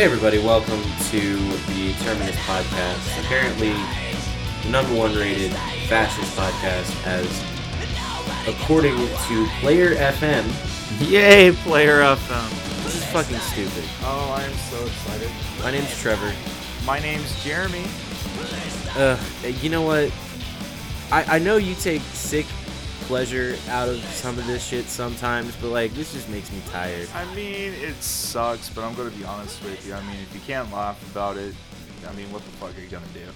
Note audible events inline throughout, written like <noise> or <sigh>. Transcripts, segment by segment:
Hey everybody, welcome to the Terminus podcast. Apparently, the number one rated fascist podcast as according to Player FM. Yay, Player FM. This is fucking stupid. Oh, I am so excited. My name's Trevor. My name's Jeremy. Uh, you know what? I, I know you take sick pleasure out of some of this shit sometimes, but like this just makes me tired. I mean, it sucks, but I'm gonna be honest with you. I mean, if you can't laugh about it, I mean, what the fuck are you gonna do?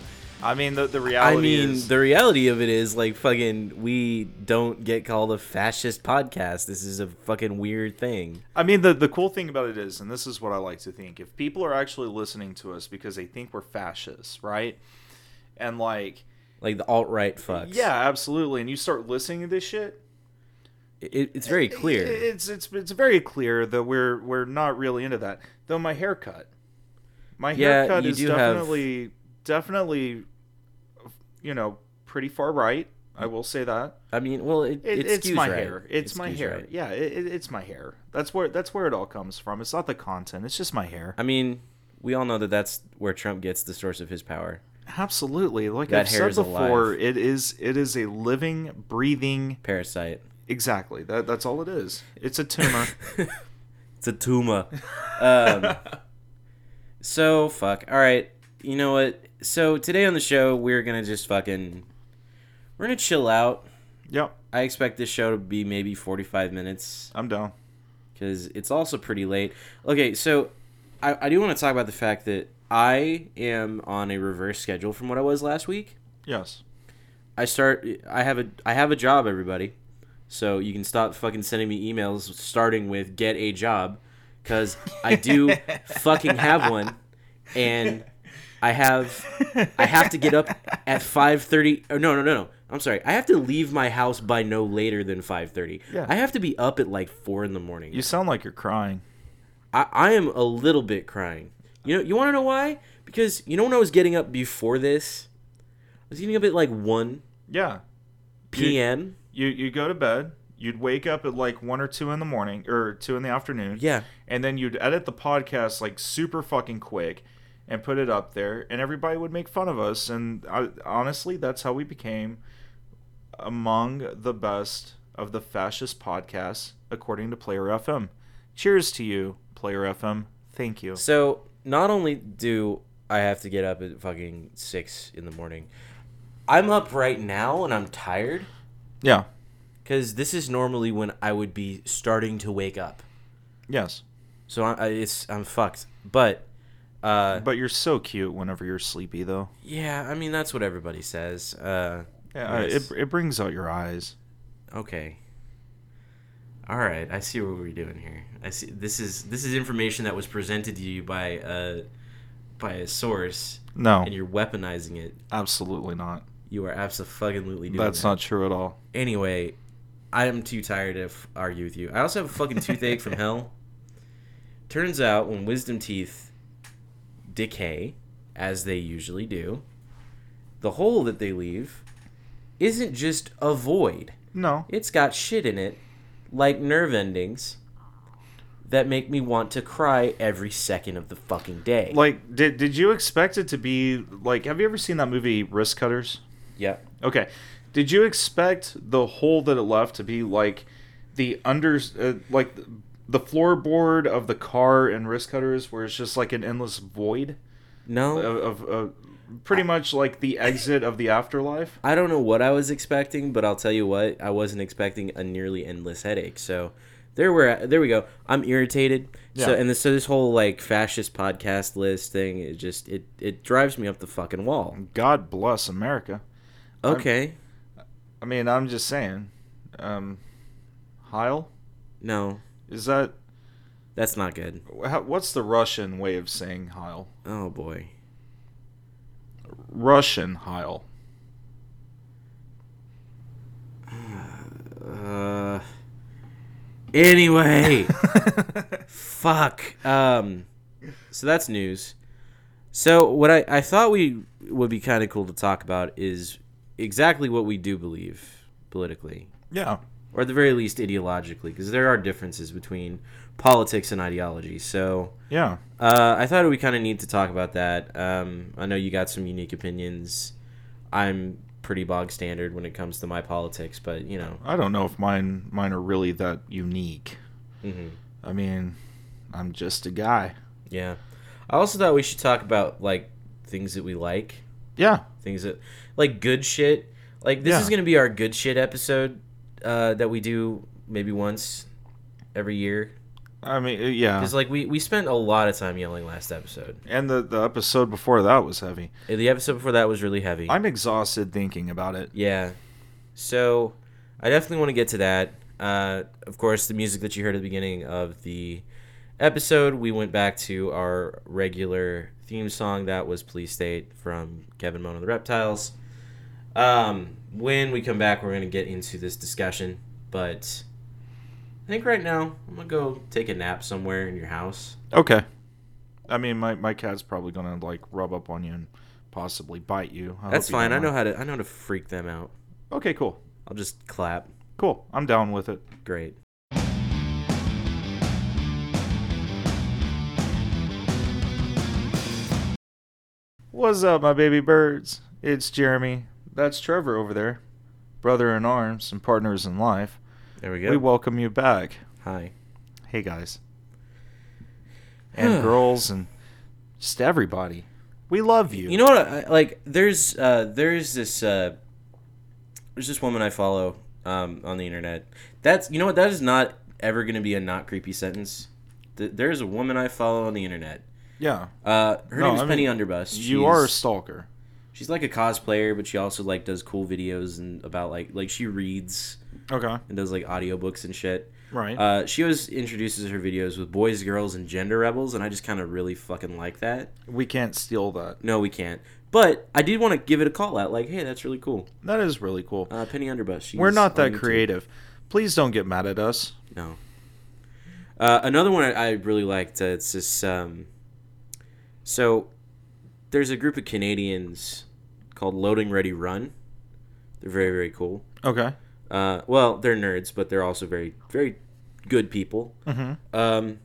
I mean, the the reality I mean, is, the reality of it is like fucking we don't get called a fascist podcast. This is a fucking weird thing. I mean, the the cool thing about it is, and this is what I like to think, if people are actually listening to us because they think we're fascists, right? And like, Like the alt right fucks. yeah, absolutely. And you start listening to this shit, it, it's very clear. It's it's it's very clear that we're we're not really into that. Though my haircut, my Yeah, haircut is do have- definitely definitely, you know, pretty far right. I will say that. I mean, well, it, It, it it's my right. hair. It's It my hair. right. Yeah, it, it, it's my hair. That's where that's where it all comes from. It's not the content. It's just my hair. I mean, we all know that that's where Trump gets the source of his power. Absolutely. Like That I've said before, alive. it is it is a living, breathing. Parasite. Exactly. That that's all it is. It's a tumor. <laughs> It's a tumor. um, <laughs> so fuck. All right. You know what? So today on the show, we're gonna just fucking, we're gonna chill out. yep. I expect this show to be maybe forty-five minutes I'm down. because it's also pretty late. Okay, so I, I do want to talk about the fact that I am on a reverse schedule from what I was last week. Yes. I start. I have a. I have a job, everybody. So you can stop fucking sending me emails starting with "get a job," because I do <laughs> fucking have one, and I have. I have to get up at five thirty. Or no, no, no, no. I'm sorry. I have to leave my house by no later than five thirty. Yeah. I have to be up at like four in the morning. You sound like you're crying. I, I am a little bit crying. You know, you want to know why? Because you know when I was getting up before this, I was getting up at like one Yeah. p.m. You you go to bed. You'd wake up at like one or two in the morning or two in the afternoon. Yeah. And then you'd edit the podcast like super fucking quick and put it up there, and everybody would make fun of us. And I, honestly, that's how we became among the best of the fascist podcasts, according to Player FM. Cheers to you, Player FM. Thank you. So not only do I have to get up at fucking six in the morning, I'm up right now and I'm tired Yeah. because this is normally when I would be starting to wake up. Yes. So I, I, it's I'm fucked. But uh, But you're so cute whenever you're sleepy, though. yeah, I mean that's what everybody says. Uh, Yeah, it, it brings out your eyes. okay. All right, I see what we're doing here. I see this is this is information that was presented to you by uh by a source, No, and you're weaponizing it. absolutely not. You are absolutely doing That's that. not true at all. Anyway, I am too tired to f- argue with you. I also have a fucking toothache from <laughs> hell. Turns out when wisdom teeth decay, as they usually do, the hole that they leave isn't just a void. No. It's got shit in it, like nerve endings, that make me want to cry every second of the fucking day. Like, did did you expect it to be like? Have you ever seen that movie Wristcutters? yeah. Okay. Did you expect the hole that it left to be like the under, uh, like the floorboard of the car in Wristcutters, where it's just like an endless void No. of, of uh, pretty much like the exit of the afterlife? I don't know what I was expecting, but I'll tell you what, I wasn't expecting a nearly endless headache. So there we're there we go. I'm irritated. Yeah. So and this, so this whole like fascist podcast list thing, it just it it drives me up the fucking wall. God bless America. Okay. I mean, I'm just saying. Um, Heil, No, is that that's not good. what's the Russian way of saying Heil? Oh boy. Russian Heil. Uh Anyway, <laughs> fuck. Um so that's news. So what I I thought we would be kind of cool to talk about is exactly what we do believe politically. yeah. or at the very least ideologically, because there are differences between politics and ideology. So Yeah. uh, I thought we kind of need to talk about that. Um, I know you got some unique opinions. I'm pretty bog standard when it comes to my politics, but you know. I don't know if mine mine are really that unique. hmm I mean, I'm just a guy. Yeah. I also thought we should talk about like things that we like, Yeah. things that like good shit. Like this Yeah. is gonna be our good shit episode uh, that we do maybe once every year I mean, uh, yeah. because like we we spent a lot of time yelling last episode. And the the episode before that was heavy. The episode before that was really heavy. I'm exhausted thinking about it. Yeah. So I definitely want to get to that. Uh, of course, the music that you heard at the beginning of the episode, we went back to our regular theme song. That was Police State from Kevin Mono the Reptiles. Um, when we come back, we're going to get into this discussion. But I think right now, I'm to go take a nap somewhere in your house. Okay. I mean, my my cat's probably gonna like rub up on you and possibly bite you. I That's you fine. I know how to I know how to freak them out. Okay, cool, I'll just clap. cool. I'm down with it. Great. What's up, my baby birds? It's Jeremy. That's Trevor over there, brother in arms and partners in life. There we go. We welcome you back. Hi. Hey guys, and <sighs> girls, and just everybody. We love you. You know what? I, like, there's uh, there's this uh, there's this woman I follow um, on the internet. That's you know what? That is not ever going to be a not creepy sentence. Th- There's a woman I follow on the internet. Yeah, Uh, her No, name is I Penny mean, Underbust. you are a stalker. She's like a cosplayer, but she also like does cool videos and about like like she reads Okay, and does like audiobooks and shit. right. Uh, she always introduces her videos with boys, girls, and gender rebels, and I just kind of really fucking like that. we can't steal that. No, we can't. But I did want to give it a call out. Like, hey, that's really cool. That is really cool. Uh, Penny Underbust. She's We're not that YouTube. creative. Please don't get mad at us. No. Uh, another one I, I really liked. Uh, it's this. Um, so, there's a group of Canadians called Loading Ready Run. They're very very cool. Okay. Uh, well, they're nerds, but they're also very very good people. Mm-hmm. Um,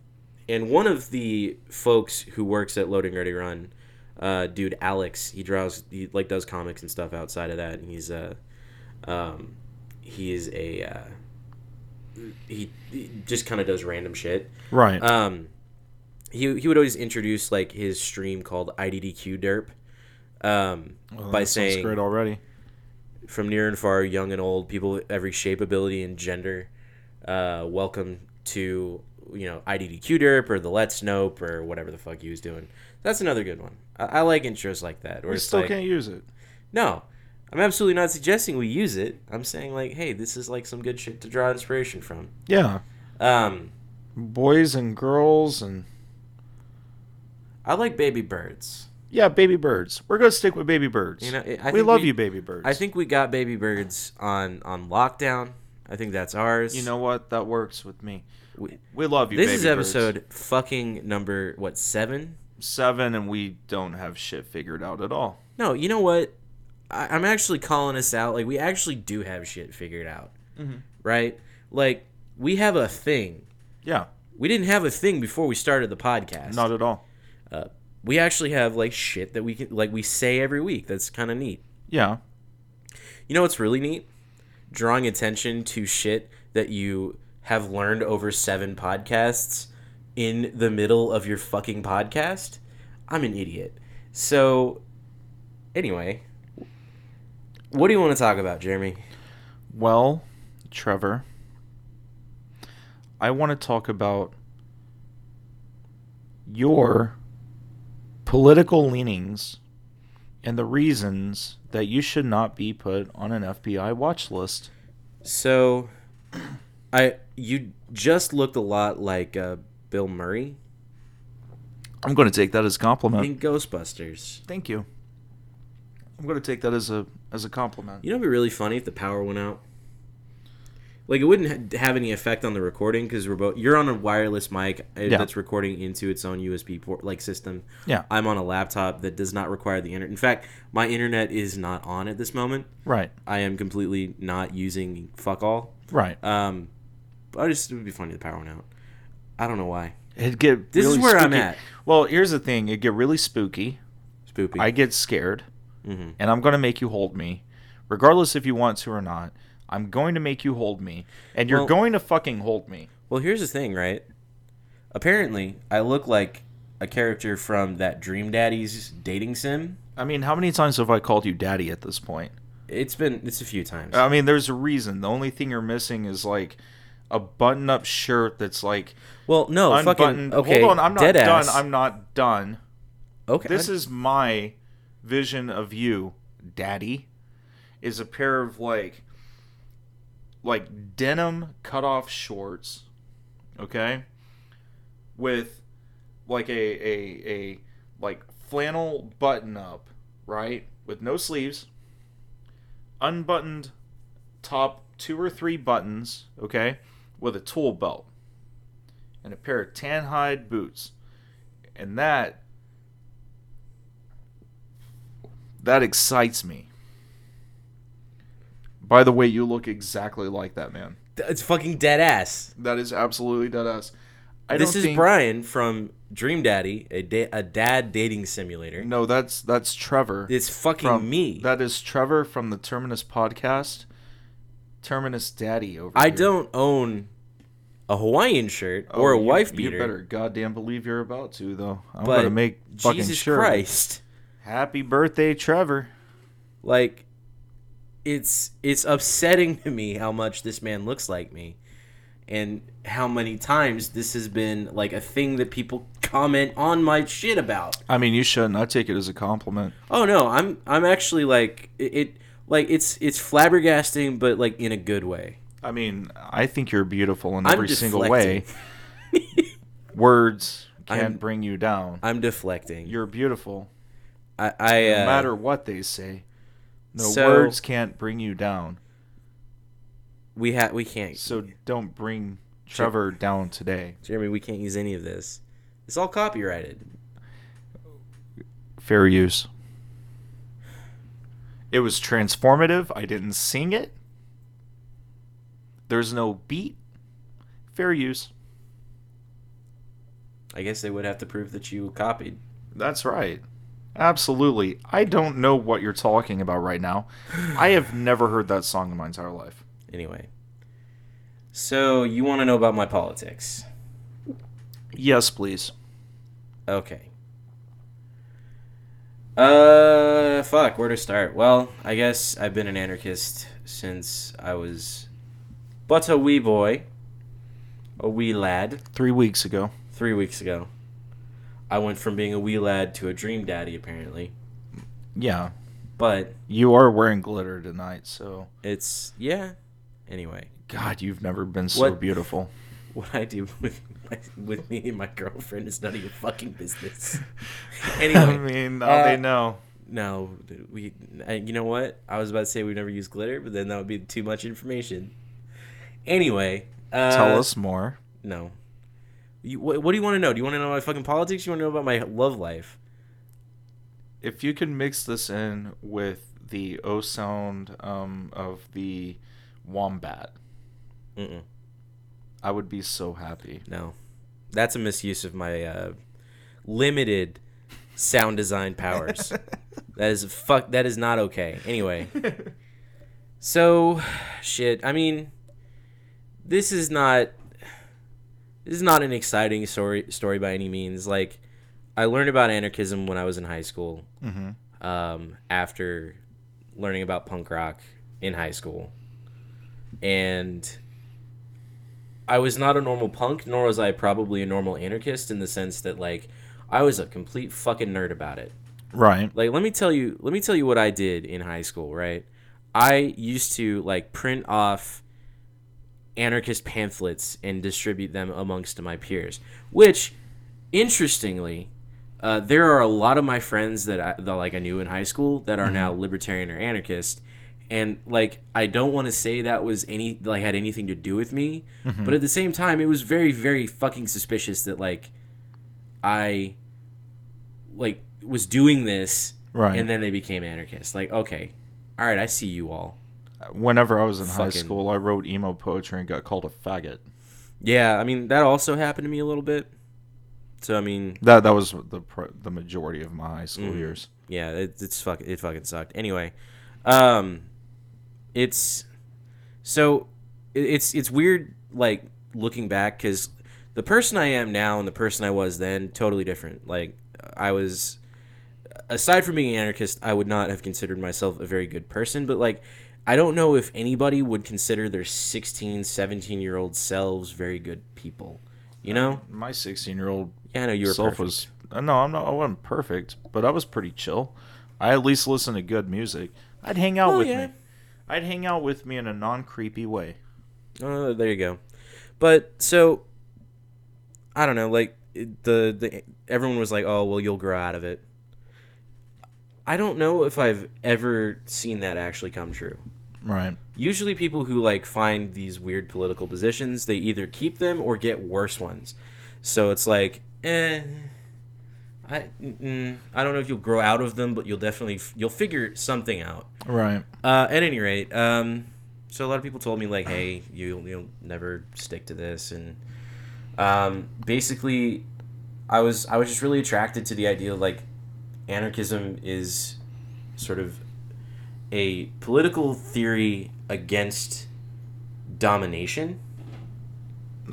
and one of the folks who works at Loading Ready Run, uh, dude Alex, he draws, he like does comics and stuff outside of that, and he's uh, um, he is a uh, he, he just kind of does random shit. Right. Um, he he would always introduce like his stream called IDDQ Derp. Um, Well, by saying great already. From near and far, young and old, people of every shape, ability, and gender, uh, welcome to you know IDDQ Derp or the Let's Nope or whatever the fuck he was doing. That's another good one. I, I like intros like that. Where We still like, can't use it. no, I'm absolutely not suggesting we use it. I'm saying like, hey, this is like some good shit to draw inspiration from. Yeah. Um, Boys and girls and I like baby birds. Yeah, baby birds. We're gonna stick with baby birds. You know, I- I we love we- you, baby birds. I think we got baby birds on on lockdown. I think that's ours. you know what that works with me. We- We love you. this baby is birds. episode fucking number what seven? seven, and we don't have shit figured out at all. No, you know what? I, I'm actually calling us out. Like we actually do have shit figured out, Mhm. right? Like we have a thing. Yeah, We didn't have a thing before we started the podcast. not at all. We actually have like shit that we can like we say every week. That's kind of neat. Yeah, You know what's really neat? Drawing attention to shit that you have learned over seven podcasts in the middle of your fucking podcast. I'm an idiot. So, anyway, what do you want to talk about, Jeremy? Well, Trevor, I want to talk about your political leanings and the reasons that you should not be put on an FBI watch list. So, I you just looked a lot like uh, Bill Murray I'm going to take that as a compliment. in Ghostbusters. Thank you. I'm going to take that as a as a compliment. You know, it'd be really funny if the power went out. Like it wouldn't ha- have any effect on the recording because we're both you're on a wireless mic uh, Yeah. that's recording into its own USB port like system. Yeah. I'm on a laptop that does not require the internet. In fact, my internet is not on at this moment. Right. I am completely not using fuck all. Right. Um, but I just it would be funny to power one out. I don't know why. It get This is really where I'm at. Well, here's the thing. It get really spooky. Spooky. I get scared, Mhm. and I'm gonna make you hold me, regardless if you want to or not. I'm going to make you hold me, and you're Well- going to fucking hold me. Well, here's the thing, right? Apparently, I look like a character from that Dream Daddy's dating sim. I mean, how many times have I called you daddy at this point? It's been it's a few times. I mean, there's a reason. The only thing you're missing is like a button-up shirt that's like well, no, unbuttoned. fucking okay. Hold on, I'm not done. ass. I'm not done. okay. This is my vision of you, daddy. Is a pair of like like denim cut-off shorts, okay? With like a a a like flannel button up, right? With no sleeves. Unbuttoned top two or three buttons, okay? With a tool belt. And a pair of tan hide boots. And that that excites me. By the way, you look exactly like that man. it's fucking dead ass. That is absolutely dead ass. I this is think, Brian from Dream Daddy, a da- a dad dating simulator. No, that's that's Trevor. It's fucking from me. That is Trevor from the Terminus podcast. Terminus Daddy over there. I here. don't own a Hawaiian shirt Oh, or a you- wife beater. You better goddamn believe you're about to though. I'm but gonna make fucking Jesus sure. Christ. Happy birthday, Trevor. like it's it's upsetting to me how much this man looks like me and how many times this has been like a thing that people comment on my shit about I mean, you shouldn't. I take it as a compliment. oh no i'm i'm actually like it, it like it's it's flabbergasting but like in a good way I mean, I think you're beautiful in I'm every single way. <laughs> Words can't I'm- bring you down. i'm deflecting You're beautiful. i i No uh, matter what they say. No so- words can't bring you down. we have we can't So don't bring Trevor down today. jeremy we can't use any of this it's all copyrighted Fair use. It was transformative. I didn't sing it. There's no beat. Fair use. i guess they would have to prove that you copied That's right. Absolutely. I don't know what you're talking about right now. I have <sighs> never heard that song in my entire life. Anyway, so you want to know about my politics? Yes, please. Okay. Uh, fuck. Where to start? Well, I guess I've been an anarchist since I was but a wee boy, a wee lad. Three weeks ago. Three weeks ago, I went from being a wee lad to a dream daddy, apparently. Yeah. But You are wearing glitter tonight, so. it's yeah. Anyway, God, you've never been so What- beautiful. <laughs> what I do with my, with me and my girlfriend is none of your fucking business. <laughs> Anyway, I mean, now uh, they know. no, we. You know what? I was about to say we never use glitter, but then that would be too much information. Anyway, uh, Tell us more. No. You, what, what do you want to know? Do you want to know my fucking politics? You want to know about my love life? If you can mix this in with the O sound um, of the wombat, Mm-mm. I would be so happy. No, that's a misuse of my uh, limited sound design powers. <laughs> that is fuck. That is not okay. Anyway, <laughs> so shit. I mean, this is not. This is not an exciting story story by any means. Like, I learned about anarchism when I was in high school. Mm-hmm. um, after learning about punk rock in high school. And I was not a normal punk, nor was I probably a normal anarchist in the sense that like I was a complete fucking nerd about it. Right. Like let me tell you let me tell you what I did in high school, right? I used to like print off anarchist pamphlets and distribute them amongst my peers, which interestingly uh, there are a lot of my friends that I that like I knew in high school that are now libertarian or anarchist, and like I don't want to say that was any like had anything to do with me, Mm-hmm. but at the same time, it was very very fucking suspicious that like I like was doing this, Right. And then they became anarchists. Like, okay, all right, I see you all. Whenever I was in high Fucking- school, I wrote emo poetry and got called a faggot. Yeah, I mean that also happened to me a little bit. So I mean, That that was the pr- the majority of my high school Mhm. years. yeah, it, it's fuck it fucking sucked. Anyway, um, it's so it, it's it's weird like looking back because the person I am now and the person I was then totally different. Like I was aside from being an anarchist, I would not have considered myself a very good person, but like I don't know if anybody would consider their 16, 17 year old selves very good people. You know? My 16 year old Yeah, I know you were self perfect. was no, I'm not. I wasn't perfect, but I was pretty chill. I at least listened to good music. I'd hang out Oh, with yeah. me. I'd hang out with me in a non creepy way. Oh, there you go. But so I don't know, like the the everyone was like, "Oh, well, you'll grow out of it." I don't know if I've ever seen that actually come true. Right. Usually people who like find these weird political positions, they either keep them or get worse ones. So it's like, eh I mm, I don't know if you'll grow out of them, but you'll definitely f- you'll figure something out. Right. Uh, at any rate, um, so a lot of people told me like, "Hey, you you'll never stick to this," and um, basically, I was I was just really attracted to the idea of, like anarchism is sort of a political theory against domination,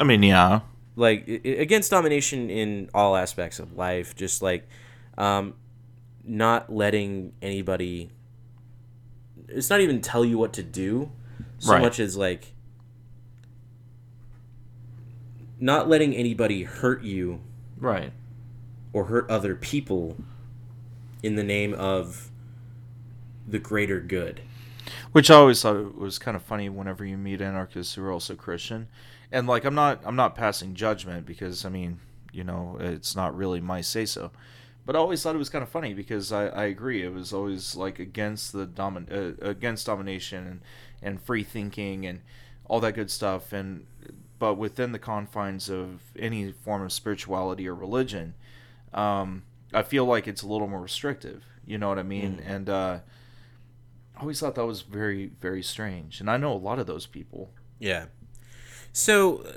I mean, yeah. like against domination in all aspects of life, just like um, not letting anybody. It's not even tell you what to do, so Right. much as like not letting anybody hurt you Right. or hurt other people in the name of the greater good. Which I always thought was kind of funny whenever you meet anarchists who are also Christian, and like I'm not I'm not passing judgment because I mean you know it's not really my say so, but I always thought it was kind of funny because I, I agree it was always like against the domin uh, against domination and and free thinking and all that good stuff. And but within the confines of any form of spirituality or religion, um, I feel like it's a little more restrictive. You know what I mean? Mm. And uh, I always thought that was very, very strange. And I know a lot of those people. Yeah. So uh,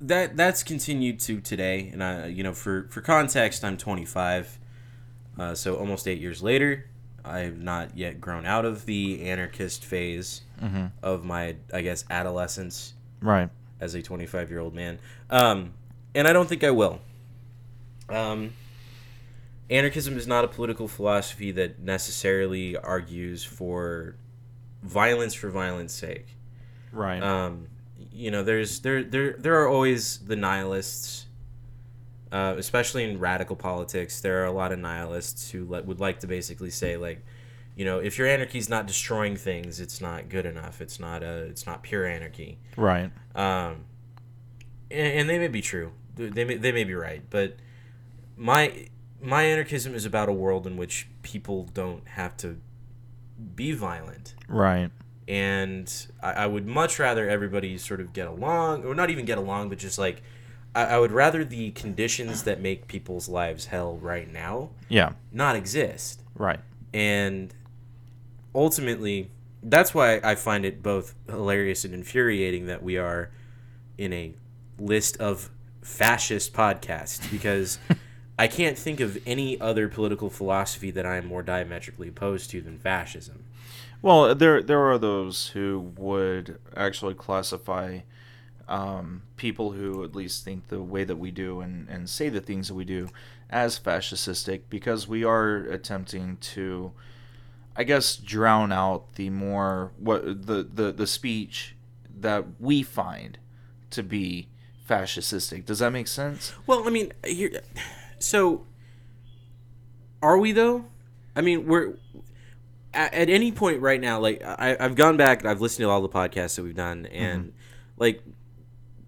that that's continued to today, and I, you know, for for context, I'm 25, uh, so almost eight years later, I have not yet grown out of the anarchist phase Mm-hmm. of my, I guess, adolescence Right. as a 25 year old man, um, and I don't think I will. Um, anarchism is not a political philosophy that necessarily argues for violence for violence sake. Right. Um, you know, there's there there there are always the nihilists, uh, especially in radical politics. There are a lot of nihilists who le- would like to basically say like, you know, if your anarchy is not destroying things, it's not good enough. It's not a it's not pure anarchy. right. Um, and, and they may be true. They may, they may be right, but my my anarchism is about a world in which people don't have to be violent Right. and I, I would much rather everybody sort of get along, or not even get along, but just like I, I would rather the conditions that make people's lives hell right now Yeah. not exist. Right. And ultimately, that's why I find it both hilarious and infuriating that we are in a list of fascist podcasts because <laughs> I can't think of any other political philosophy that I am more diametrically opposed to than fascism. Well, there there are those who would actually classify um, people who at least think the way that we do and, and say the things that we do as fascistic because we are attempting to, I guess, drown out the more what the the, the speech that we find to be fascistic. Does that make sense? Well, I mean, here, so are we though? I mean, we're at, at any point right now. Like, I, I've gone back, I've listened to all the podcasts that we've done, and like,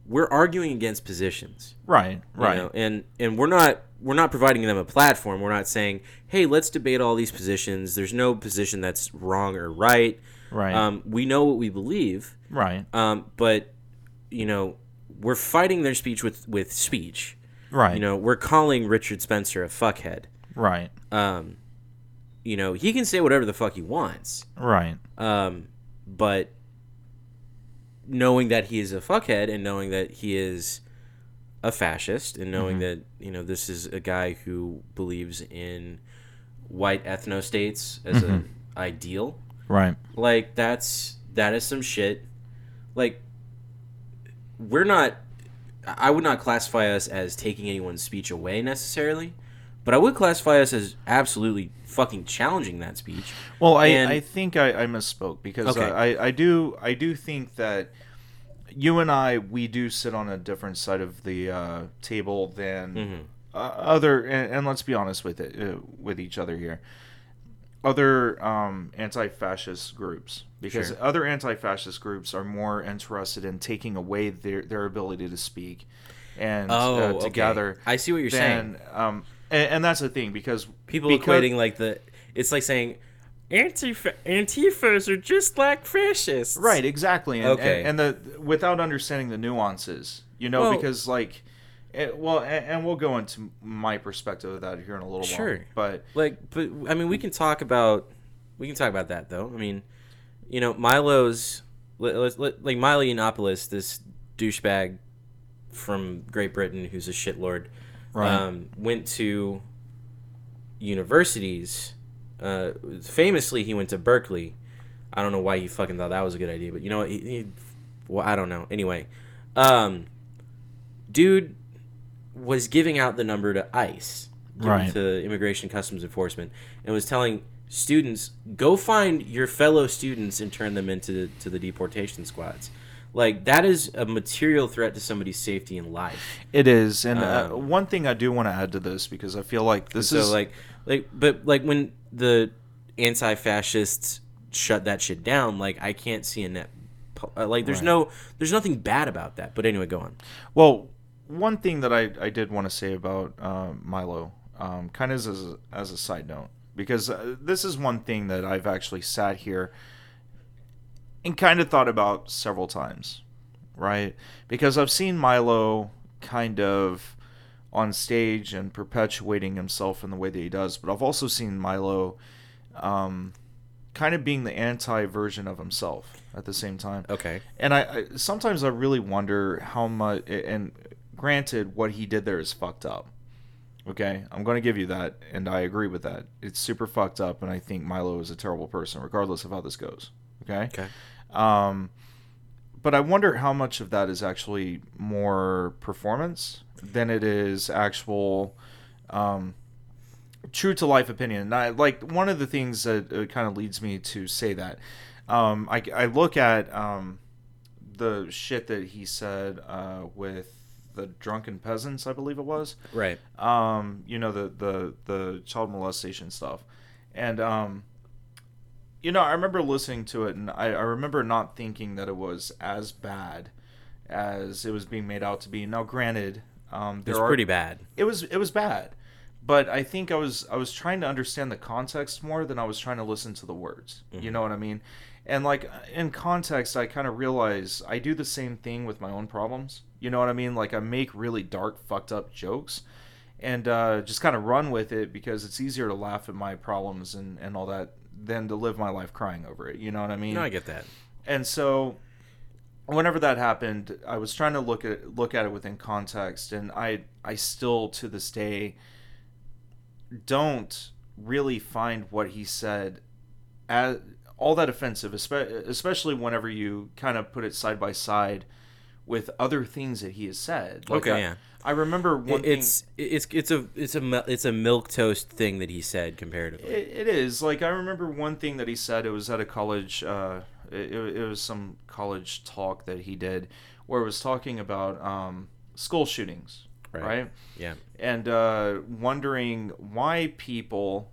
we're arguing against positions. Right. you Right. know, and and we're not we're not providing them a platform. We're not saying, "Hey, let's debate all these positions." There's no position that's wrong or right. Right. Um, we know what we believe, right. um, but you know, we're fighting their speech with with speech. Right. You know, we're calling Richard Spencer a fuckhead. Right. Um, you know, he can say whatever the fuck he wants. Right. Um, but knowing that he is a fuckhead and knowing that he is a fascist and knowing that you know this is a guy who believes in white ethno states as an ideal Right. like that's that is some shit like we're not i would not classify us as taking anyone's speech away necessarily but i would classify us as absolutely fucking challenging that speech Well, I, And- I think I, I misspoke because Okay. I, I do I do think that you and I we do sit on a different side of the uh, table than Mhm. uh, other and, and let's be honest with it uh, with each other here other um, anti-fascist groups because Sure. other anti-fascist groups are more interested in taking away their, their ability to speak and oh uh, okay. together i see what you're saying um, and, and that's the thing because people because- equating like the it's like saying Antifa antifas are just like fascists Right, exactly. And, Okay. and, and the without understanding the nuances, you know, Well- because like, it, well, and, and we'll go into my perspective of that here in a little Sure. while. But like but i mean we can talk about we can talk about that though i mean you know milo's like milo yiannopoulos this douchebag from great britain who's a shitlord Right. um, went to universities uh, famously he went to berkeley i don't know why he fucking thought that was a good idea but you know what he, he well i don't know anyway um, dude was giving out the number to ice Right. to immigration customs enforcement and was telling students go find your fellow students and turn them into to the deportation squads like that is a material threat to somebody's safety and life it is, and uh, Um, one thing I do want to add to this because I feel like this so is like like but like when the anti-fascists shut that shit down like i can't see a net uh, like there's Right. no there's nothing bad about that but anyway go on well, one thing that I, I did want to say about uh, Milo, um, kind of as a, as a side note, because uh, this is one thing that I've actually sat here and kind of thought about several times, right? Because I've seen Milo kind of on stage and perpetuating himself in the way that he does, but I've also seen Milo um, kind of being the anti version of himself at the same time okay and I, I sometimes I really wonder how much. And granted, what he did there is fucked up. Okay, I'm going to give you that, and I agree with that. It's super fucked up, and I think Milo is a terrible person, regardless of how this goes. Okay. okay Um, but I wonder how much of that is actually more performance than it is actual um, true to life opinion. And I, like one of the things that uh, kind of leads me to say that um, I, I look at um, the shit that he said uh, with the drunken peasants, I believe it was right um, you know the the the child molestation stuff, and um, you know I remember listening to it, and I, I remember not thinking that it was as bad as it was being made out to be. Now, granted, um, there it's are pretty bad it was it was bad, but I think I was I was trying to understand the context more than I was trying to listen to the words. You know what I mean? And like in context, I kind of realize I do the same thing with my own problems. You know what I mean? Like I make really dark, fucked up jokes, and uh, just kind of run with it because it's easier to laugh at my problems and and all that than to live my life crying over it. You know what I mean? no i get that and so whenever that happened i was trying to look at look at it within context and i i still to this day don't really find what he said as all that offensive especially whenever you kind of put it side by side with other things that he has said Like, Okay, I, yeah. i remember one thing it's it's it's a it's a it's a milk toast thing that he said comparatively. It, it is like I remember one thing that he said. It was at a college. Uh, it, it was some college talk that he did, where it was talking about um, school shootings, Right. right? Yeah. And uh, wondering why people,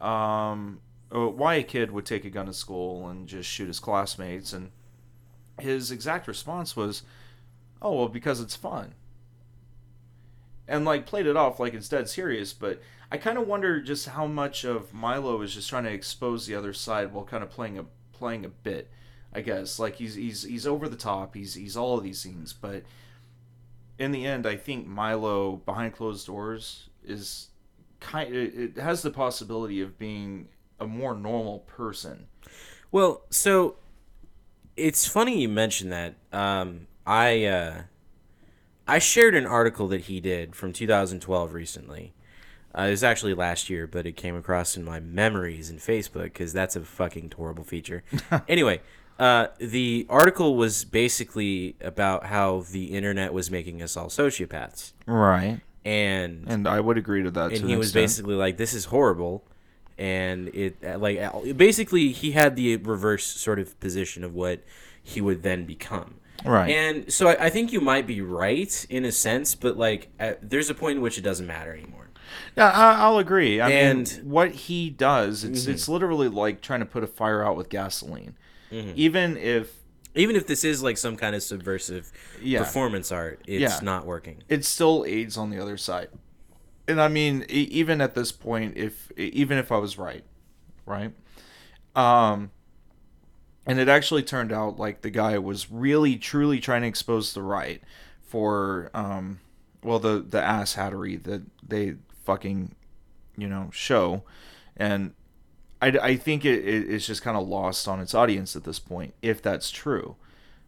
um, why a kid would take a gun to school and just shoot his classmates, and his exact response was, oh well because it's fun. And like played it off like it's dead serious but i kind of wonder just how much of milo is just trying to expose the other side while kind of playing a playing a bit i guess. Like he's he's he's over the top he's he's all of these things but in the end i think milo behind closed doors is kind it has the possibility of being a more normal person Well, so it's funny you mentioned that. Um, I uh, I shared an article that he did from 2012 recently. Uh, it was actually last year, but it came across in my memories in Facebook because that's a fucking horrible feature. <laughs> anyway, uh, the article was basically about how the internet was making us all sociopaths, right and and i would agree to that and an he was extent. basically like this is horrible and it uh, like uh, basically he had the reverse sort of position of what he would then become right and so I, I think you might be right in a sense but like at, there's a point in which it doesn't matter anymore Yeah, I, I'll agree. I And- Mm-hmm. mean, what he does, it's it's literally like trying to put a fire out with gasoline. Even if even if this is like some kind of subversive Yeah. performance art it's Yeah. not working it still aids on the other side. And I mean, even at this point, if even if I was right, right, um, and it actually turned out like the guy was really truly trying to expose the right for um, well the the ass hattery that they fucking you know show, and I, I think it, it it's just kind of lost on its audience at this point if that's true.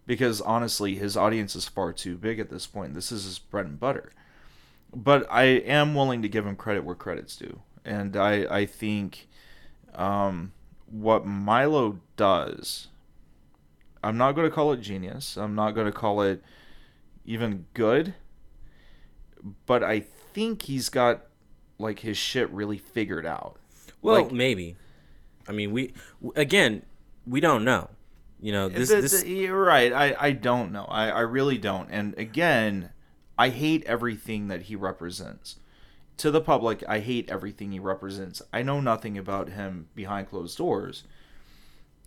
Because honestly his audience is far too big at this point. This is his bread and butter but i am willing to give him credit where credit's due and i i think um what milo does i'm not going to call it genius i'm not going to call it even good but i think he's got like his shit really figured out well Like- maybe i mean we again we don't know you know this, The- this the- you're right. I, I don't know. I, I really don't. And again, I hate everything that he represents. To the public, I hate everything he represents. I know nothing about him behind closed doors.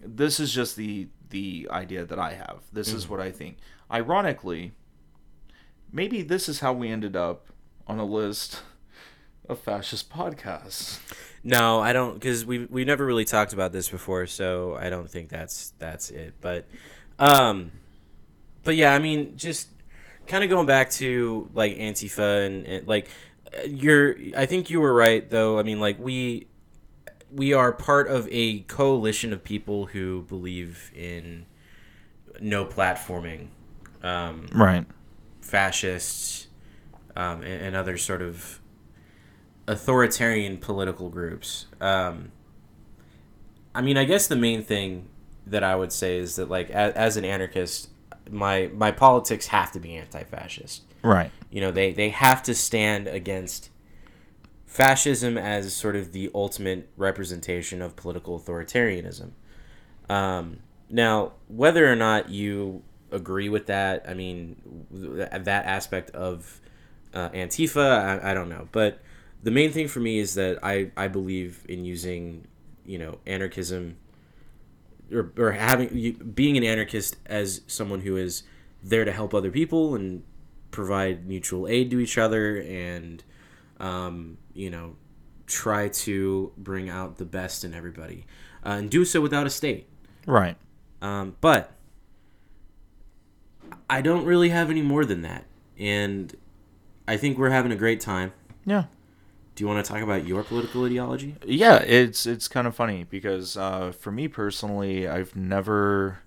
This is just the the idea that I have. This is what I think. Ironically, maybe this is how we ended up on a list of fascist podcasts. No, I don't because we we never really talked about this before, so I don't think that's that's it. But, um, but yeah, I mean, just kind of going back to like Antifa and, and like you're. I think you were right though. I mean, like we we are part of a coalition of people who believe in no platforming, um, Right. fascists, um, and, and other sort of authoritarian political groups. Um, I mean, I guess the main thing that I would say is that, like, as, as an anarchist, my my politics have to be anti-fascist. Right. You know, they they have to stand against fascism as sort of the ultimate representation of political authoritarianism. Um, now, whether or not you agree with that, I mean, th- that aspect of uh, Antifa, I, I don't know. But the main thing for me is that I, I believe in using, you know, anarchism or, or having you- being an anarchist as someone who is there to help other people and provide mutual aid to each other and um, you know try to bring out the best in everybody uh, and do so without a state Right. um, but I don't really have any more than that and I think we're having a great time Yeah. Do you want to talk about your political ideology Yeah, it's it's kind of funny because uh, for me personally, I've never,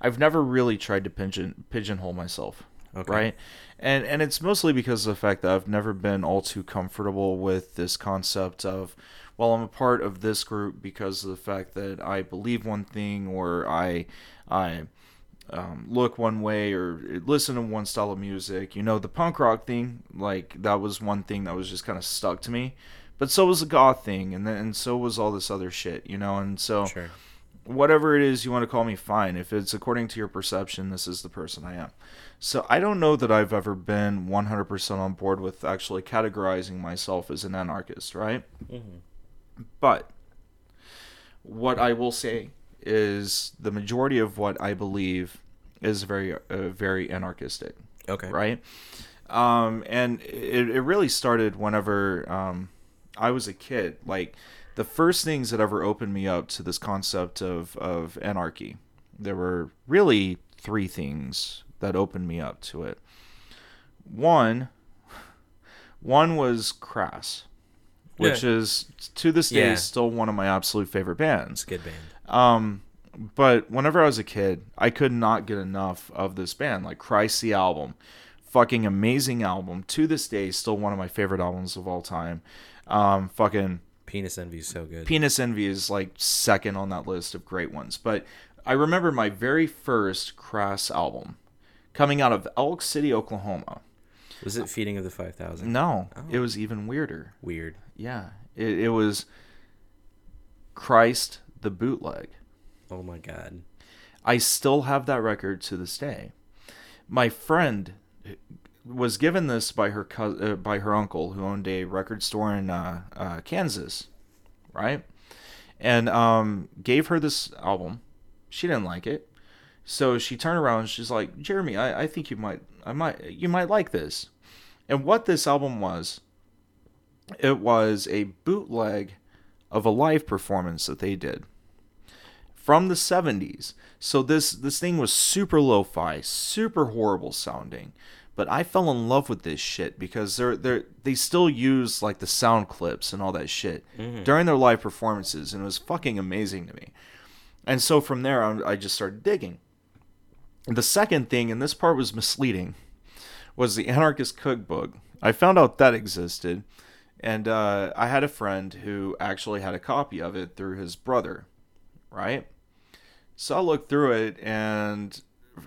I've never really tried to pigeon pigeonhole myself, Okay. right? And and it's mostly because of the fact that I've never been all too comfortable with this concept of, well, I'm a part of this group because of the fact that I believe one thing or I, I. Um, look one way or listen to one style of music. You know, the punk rock thing, like that was one thing that was just kind of stuck to me. But so was the goth thing and then and so was all this other shit you know? And so sure. whatever it is you want to call me fine. If it's according to your perception this is the person i am. So i don't know that i've ever been 100% on board with actually categorizing myself as an anarchist right? But what i will say is the majority of what i believe is very uh, very anarchistic Okay. right? Um, and it, it really started whenever um, I was a kid. Like the first things that ever opened me up to this concept of of anarchy. There were really three things that opened me up to it. One, one was Crass, which is to this day Yeah. still one of my absolute favorite bands. It's a good band. Um, but whenever I was a kid, I could not get enough of this band. Like Christ the album, fucking amazing album. To this day, still one of my favorite albums of all time. Um, fucking Penis Envy is so good. Penis Envy is like second on that list of great ones. But I remember my very first Crass album coming out of Elk City, Oklahoma. was it Feeding of the Five Thousand? No, Oh. it was even weirder. Weird. Yeah, it, it was Christ the bootleg. Oh my god. I still have that record to this day. My friend was given this by her uh, by her uncle who owned a record store in uh, uh, Kansas, right? And um, gave her this album. She didn't like it, so she turned around. and She's like, "Jeremy, I, I think you might, I might, you might like this." And what this album was, it was a bootleg of a live performance that they did from the 70s. So this this thing was super lo-fi, super horrible sounding. But I fell in love with this shit because they're they they still use like the sound clips and all that shit mm-hmm. during their live performances, and it was fucking amazing to me. And so from there, I, I just started digging. The second thing, and this part was misleading, was the Anarchist Cookbook. I found out that existed, and uh, I had a friend who actually had a copy of it through his brother, right? So I looked through it, and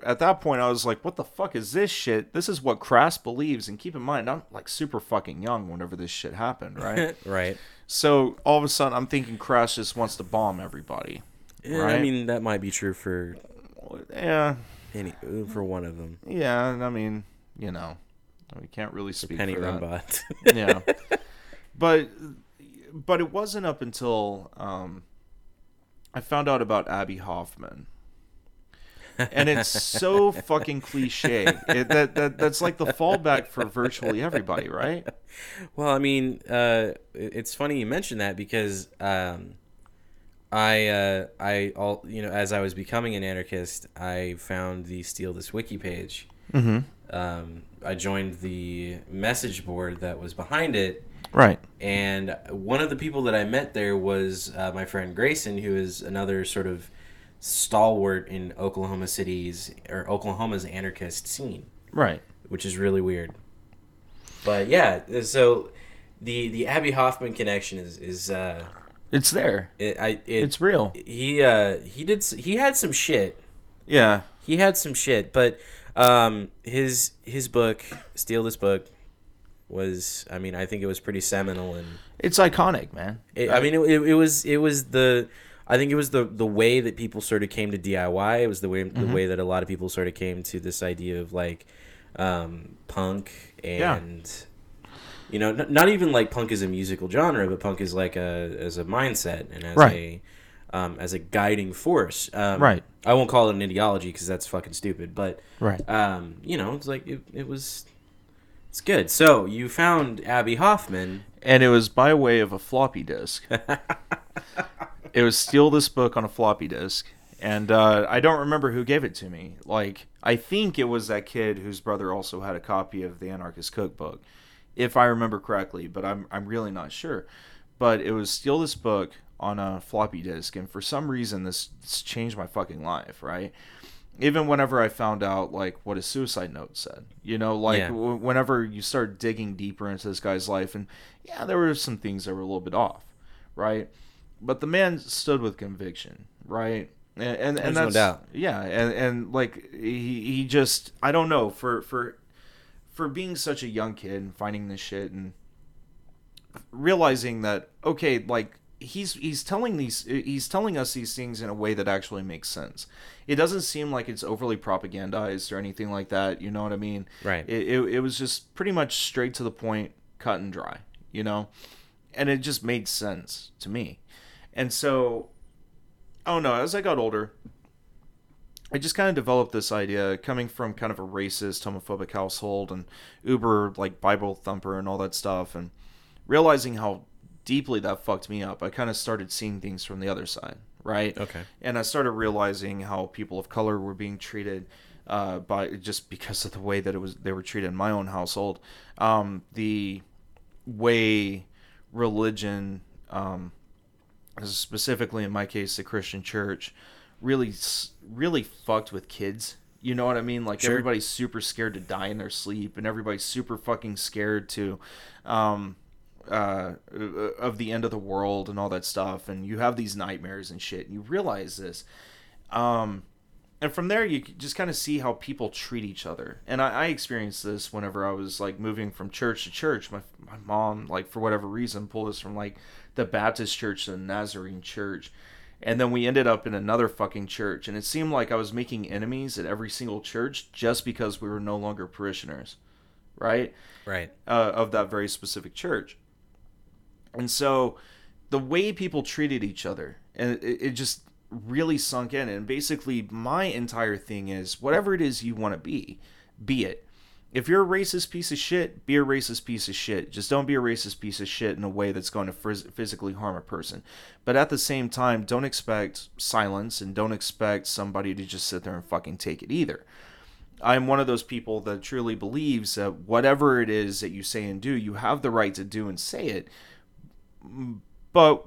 at that point, I was like, "What the fuck is this shit? This is what Crass believes." And keep in mind, I'm like super fucking young whenever this shit happened, right? <laughs> right. so all of a sudden, I'm thinking Crass just wants to bomb everybody. Yeah, Right. I mean, that might be true for Yeah, any for one of them. yeah. I mean, you know, we can't really speak Penny for that. Rimbaud. yeah <laughs> but but it wasn't up until um i found out about abbie hoffman. And it's so <laughs> fucking cliche. It, that, that that's like the fallback for virtually everybody right? Well, I mean, uh, it's funny you mentioned that because um, I, uh, I, all you know, as I was becoming an anarchist, I found the Steal This Wiki page. mm-hmm. Um, I joined the message board that was behind it, right. And one of the people that I met there was uh, my friend Grayson, who is another sort of stalwart in Oklahoma City's or Oklahoma's anarchist scene. Right. Which is really weird. But yeah, so the the Abbie Hoffman connection is is uh, it's there. it, I it, it's real. He uh he did s- he had some shit. yeah. He had some shit, but um his his book Steal This Book was I mean I think it was pretty seminal and it's iconic man it, I mean it, it, it was it was the I think it was the the way that people sort of came to DIY. It was the way the way that a lot of people sort of came to this idea of like um, punk Yeah. and you know n- not even like punk as a musical genre, but punk is like a as a mindset and as Right. a um, as a guiding force. Um, Right. I won't call it an ideology because that's fucking stupid, but right um, you know it's like it, it was. It's good. So you found Abbie Hoffman. and it was by way of a floppy disk. <laughs> It was steal this book on a floppy disk. And uh, i don't remember who gave it to me. Like i think it was that kid whose brother also had a copy of the anarchist cookbook if i remember correctly but i'm, I'm really not sure. But it was steal this book on a floppy disk and for some reason this, this changed my fucking life right even whenever i found out like what his suicide note said you know like Yeah. w- whenever you start digging deeper into this guy's life and yeah there were some things that were a little bit off right but the man stood with conviction, right? And and, and There's no that's doubt. yeah, and and like he he just I don't know for for for being such a young kid and finding this shit and realizing that okay, like he's he's telling these he's telling us these things in a way that actually makes sense. It doesn't seem like it's overly propagandized or anything like that. You know what I mean? Right. It it, it was just pretty much straight to the point, cut and dry. You know, and it just made sense to me. And so, oh no, as I got older, I just kind of developed this idea coming from kind of a racist, homophobic household and uber like Bible thumper and all that stuff, and realizing how deeply that fucked me up. I kind of started seeing things from the other side, right? Okay. And I started realizing how people of color were being treated uh, by just because of the way that it was they were treated in my own household. Um, the way religion, um, specifically in my case, the Christian church, really really fucked with kids. You know what I mean? Like Sure. everybody's super scared to die in their sleep, and everybody's super fucking scared to, um, uh, of the end of the world and all that stuff. And you have these nightmares and shit. And you realize this, um, and from there you just kind of see how people treat each other. And I, I experienced this whenever I was like moving from church to church. My my mom, like for whatever reason, pulled us from like the Baptist church to the Nazarene church. And then we ended up in another fucking church, and it seemed like I was making enemies at every single church just because we were no longer parishioners, right? Right. uh, of that very specific church. And so the way people treated each other, and it, it just really sunk in. And basically, my entire thing is whatever it is you want to be, be it. If you're a racist piece of shit, be a racist piece of shit. Just don't be a racist piece of shit in a way that's going to phys- physically harm a person. But at the same time, don't expect silence and don't expect somebody to just sit there and fucking take it either. I'm one of those people that truly believes that whatever it is that you say and do, you have the right to do and say it, but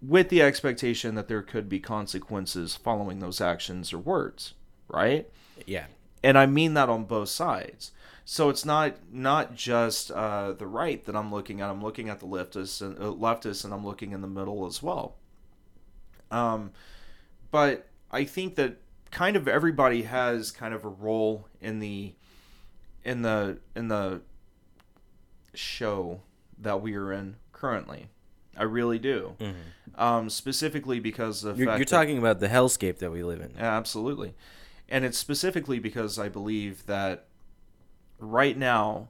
with the expectation that there could be consequences following those actions or words, right? Yeah. And I mean that on both sides. So it's not not just uh, the right that I'm looking at. I'm looking at the leftists and uh, leftists, and I'm looking in the middle as well. Um, but I think that kind of everybody has kind of a role in the in the in the show that we are in currently. I really do. Um, specifically because of the Mm-hmm. You're, you're that- talking about the hellscape that we live in. yeah, absolutely. And it's specifically because I believe that right now,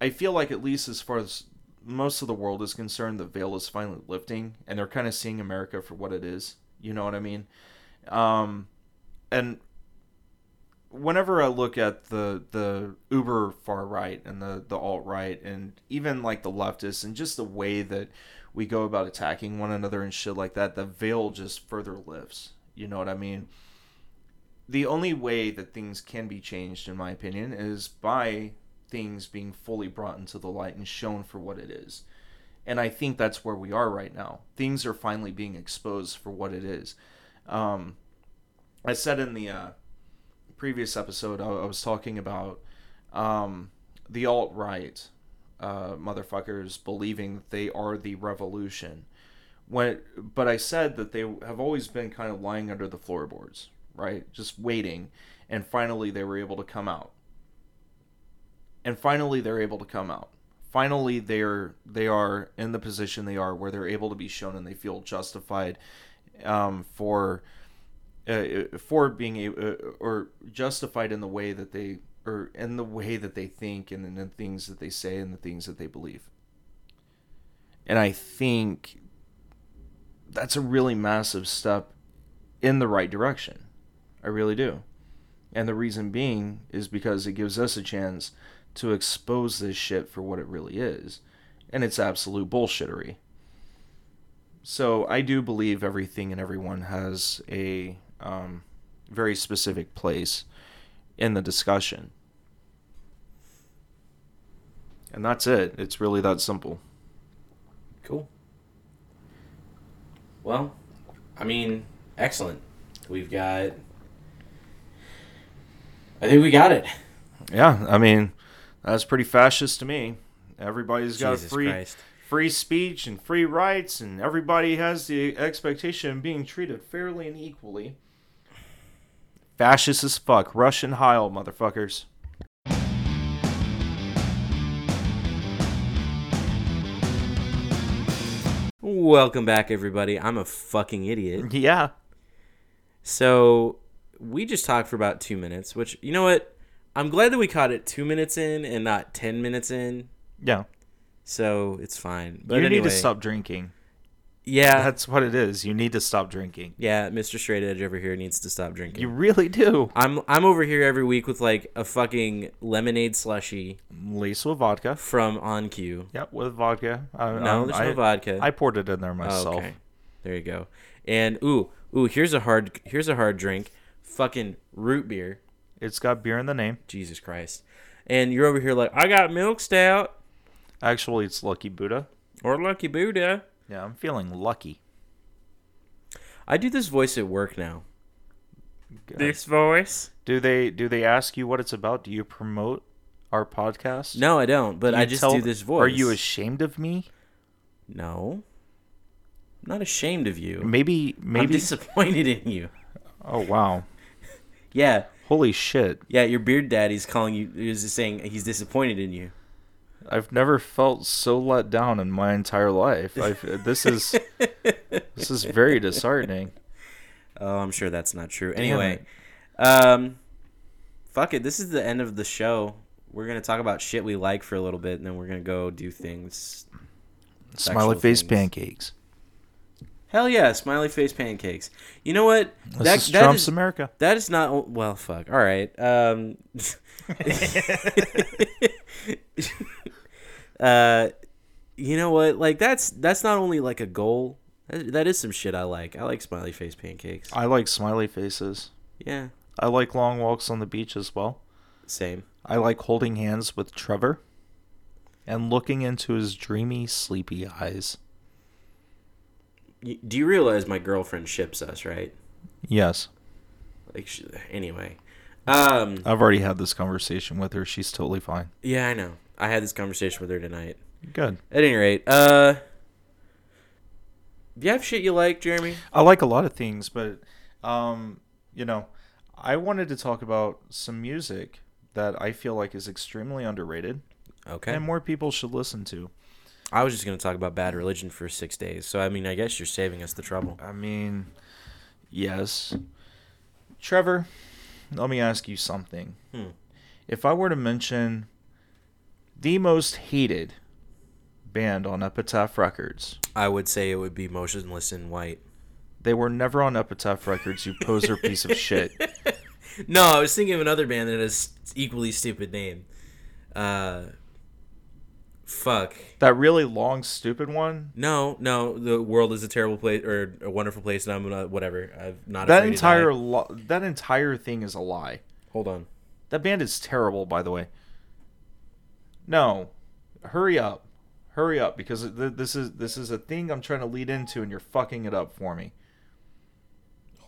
I feel like, at least as far as most of the world is concerned, the veil is finally lifting and they're kind of seeing America for what it is. You know what I mean? Um, and whenever I look at the the uber far right and the the alt right and even like the leftists and just the way that we go about attacking one another and shit like that, the veil just further lifts. You know what I mean? The only way that things can be changed, in my opinion, is by things being fully brought into the light and shown for what it is. And I think that's where we are right now. Things are finally being exposed for what it is. Um, I said in the uh, previous episode, I, I was talking about um, the alt right uh, motherfuckers believing that they are the revolution. When, but I said that they have always been kind of lying under the floorboards, right? Just waiting, and finally they were able to come out. And finally they're able to come out. Finally they're they are in the position they are where they're able to be shown and they feel justified um, for uh, for being uh, or justified in the way that they or in the way that they think and in the things that they say and the things that they believe. And I think that's a really massive step in the right direction. I really do. And the reason being is because it gives us a chance to expose this shit for what it really is. And it's absolute bullshittery. So I do believe everything and everyone has a um, very specific place in the discussion. And that's it. It's really that simple. Cool. Well, I mean, excellent. We've got. I think we got it. Yeah, I mean, that's pretty fascist to me. Everybody's got Jesus free Christ. free speech and free rights, and everybody has the expectation of being treated fairly and equally. Fascist as fuck. Russian Heil, motherfuckers. Welcome back, everybody. I'm a fucking idiot. Yeah. So we just talked for about two minutes, which you know what? I'm glad that we caught it two minutes in and not ten minutes in. Yeah. So it's fine. But you anyway, need to stop drinking. Yeah, That's what it is. You need to stop drinking. yeah. Mr. Straight Edge over here needs to stop drinking. You really do. I'm I'm over here every week with like a fucking lemonade slushy Laced with vodka. from OnCue. Yep, with vodka. I, No, um, there's I, no vodka. I poured it in there Oh, myself. okay. There you go. And ooh, ooh, here's a hard here's a hard drink. Fucking root beer. It's got beer in the name. Jesus Christ. And you're over here like, I got milk stout Actually, it's Lucky Buddha. or Lucky Buddha. Yeah, I'm feeling lucky. I do this voice at work now. Good. voice? Do they do they ask you what it's about? Do you promote our podcast? No, I don't, but Do I just tell- do this voice. Are you ashamed of me? No. I'm not ashamed of you. Maybe maybe I'm maybe. disappointed in you. oh wow! <laughs> Yeah, Holy shit! yeah, your beard daddy's calling you is saying he's disappointed in you. I've never felt so let down in my entire life. I've, this is <laughs> this is very disheartening. Oh, I'm sure that's not true. Anyway, um, fuck it. This is the end of the show. We're gonna talk about shit we like for a little bit, and then we're gonna go do things. Smiley face things. pancakes. Hell yeah, smiley face pancakes. You know what? This is that Trump's is America. that is not well. Fuck. All right. Um. <laughs> uh, you know what? Like that's that's not only like a goal. That, that is some shit I like. I like smiley face pancakes. I like smiley faces. Yeah. I like long walks on the beach as well. Same. I like holding hands with Trevor and looking into his dreamy, sleepy eyes. Do you realize my girlfriend ships us, right? Yes. Like, she, anyway. Um. I've already had this conversation with her. She's totally fine. Yeah, I know. I had this conversation with her tonight. Good. At any rate, uh, do you have shit you like, Jeremy? I like a lot of things, but um, you know, I wanted to talk about some music that I feel like is extremely underrated Okay. and more people should listen to. I was just gonna talk about Bad Religion for six days, so I mean, I guess you're saving us the trouble. I mean, yes. Trevor, let me ask you something. Hmm. If I were to mention the most hated band on Epitaph Records, I would say it would be Motionless in White. they were never on Epitaph Records, you poser piece of shit. <laughs> No, I was thinking of another band that has equally stupid name. Uh, fuck. That really long, stupid one. No, no. The world is a terrible place or a wonderful place, and I'm not whatever. I'm not That entire lo- that entire thing is a lie. Hold on. That band is terrible, by the way. No, hurry up, hurry up, because th- this is this is a thing I'm trying to lead into, and you're fucking it up for me.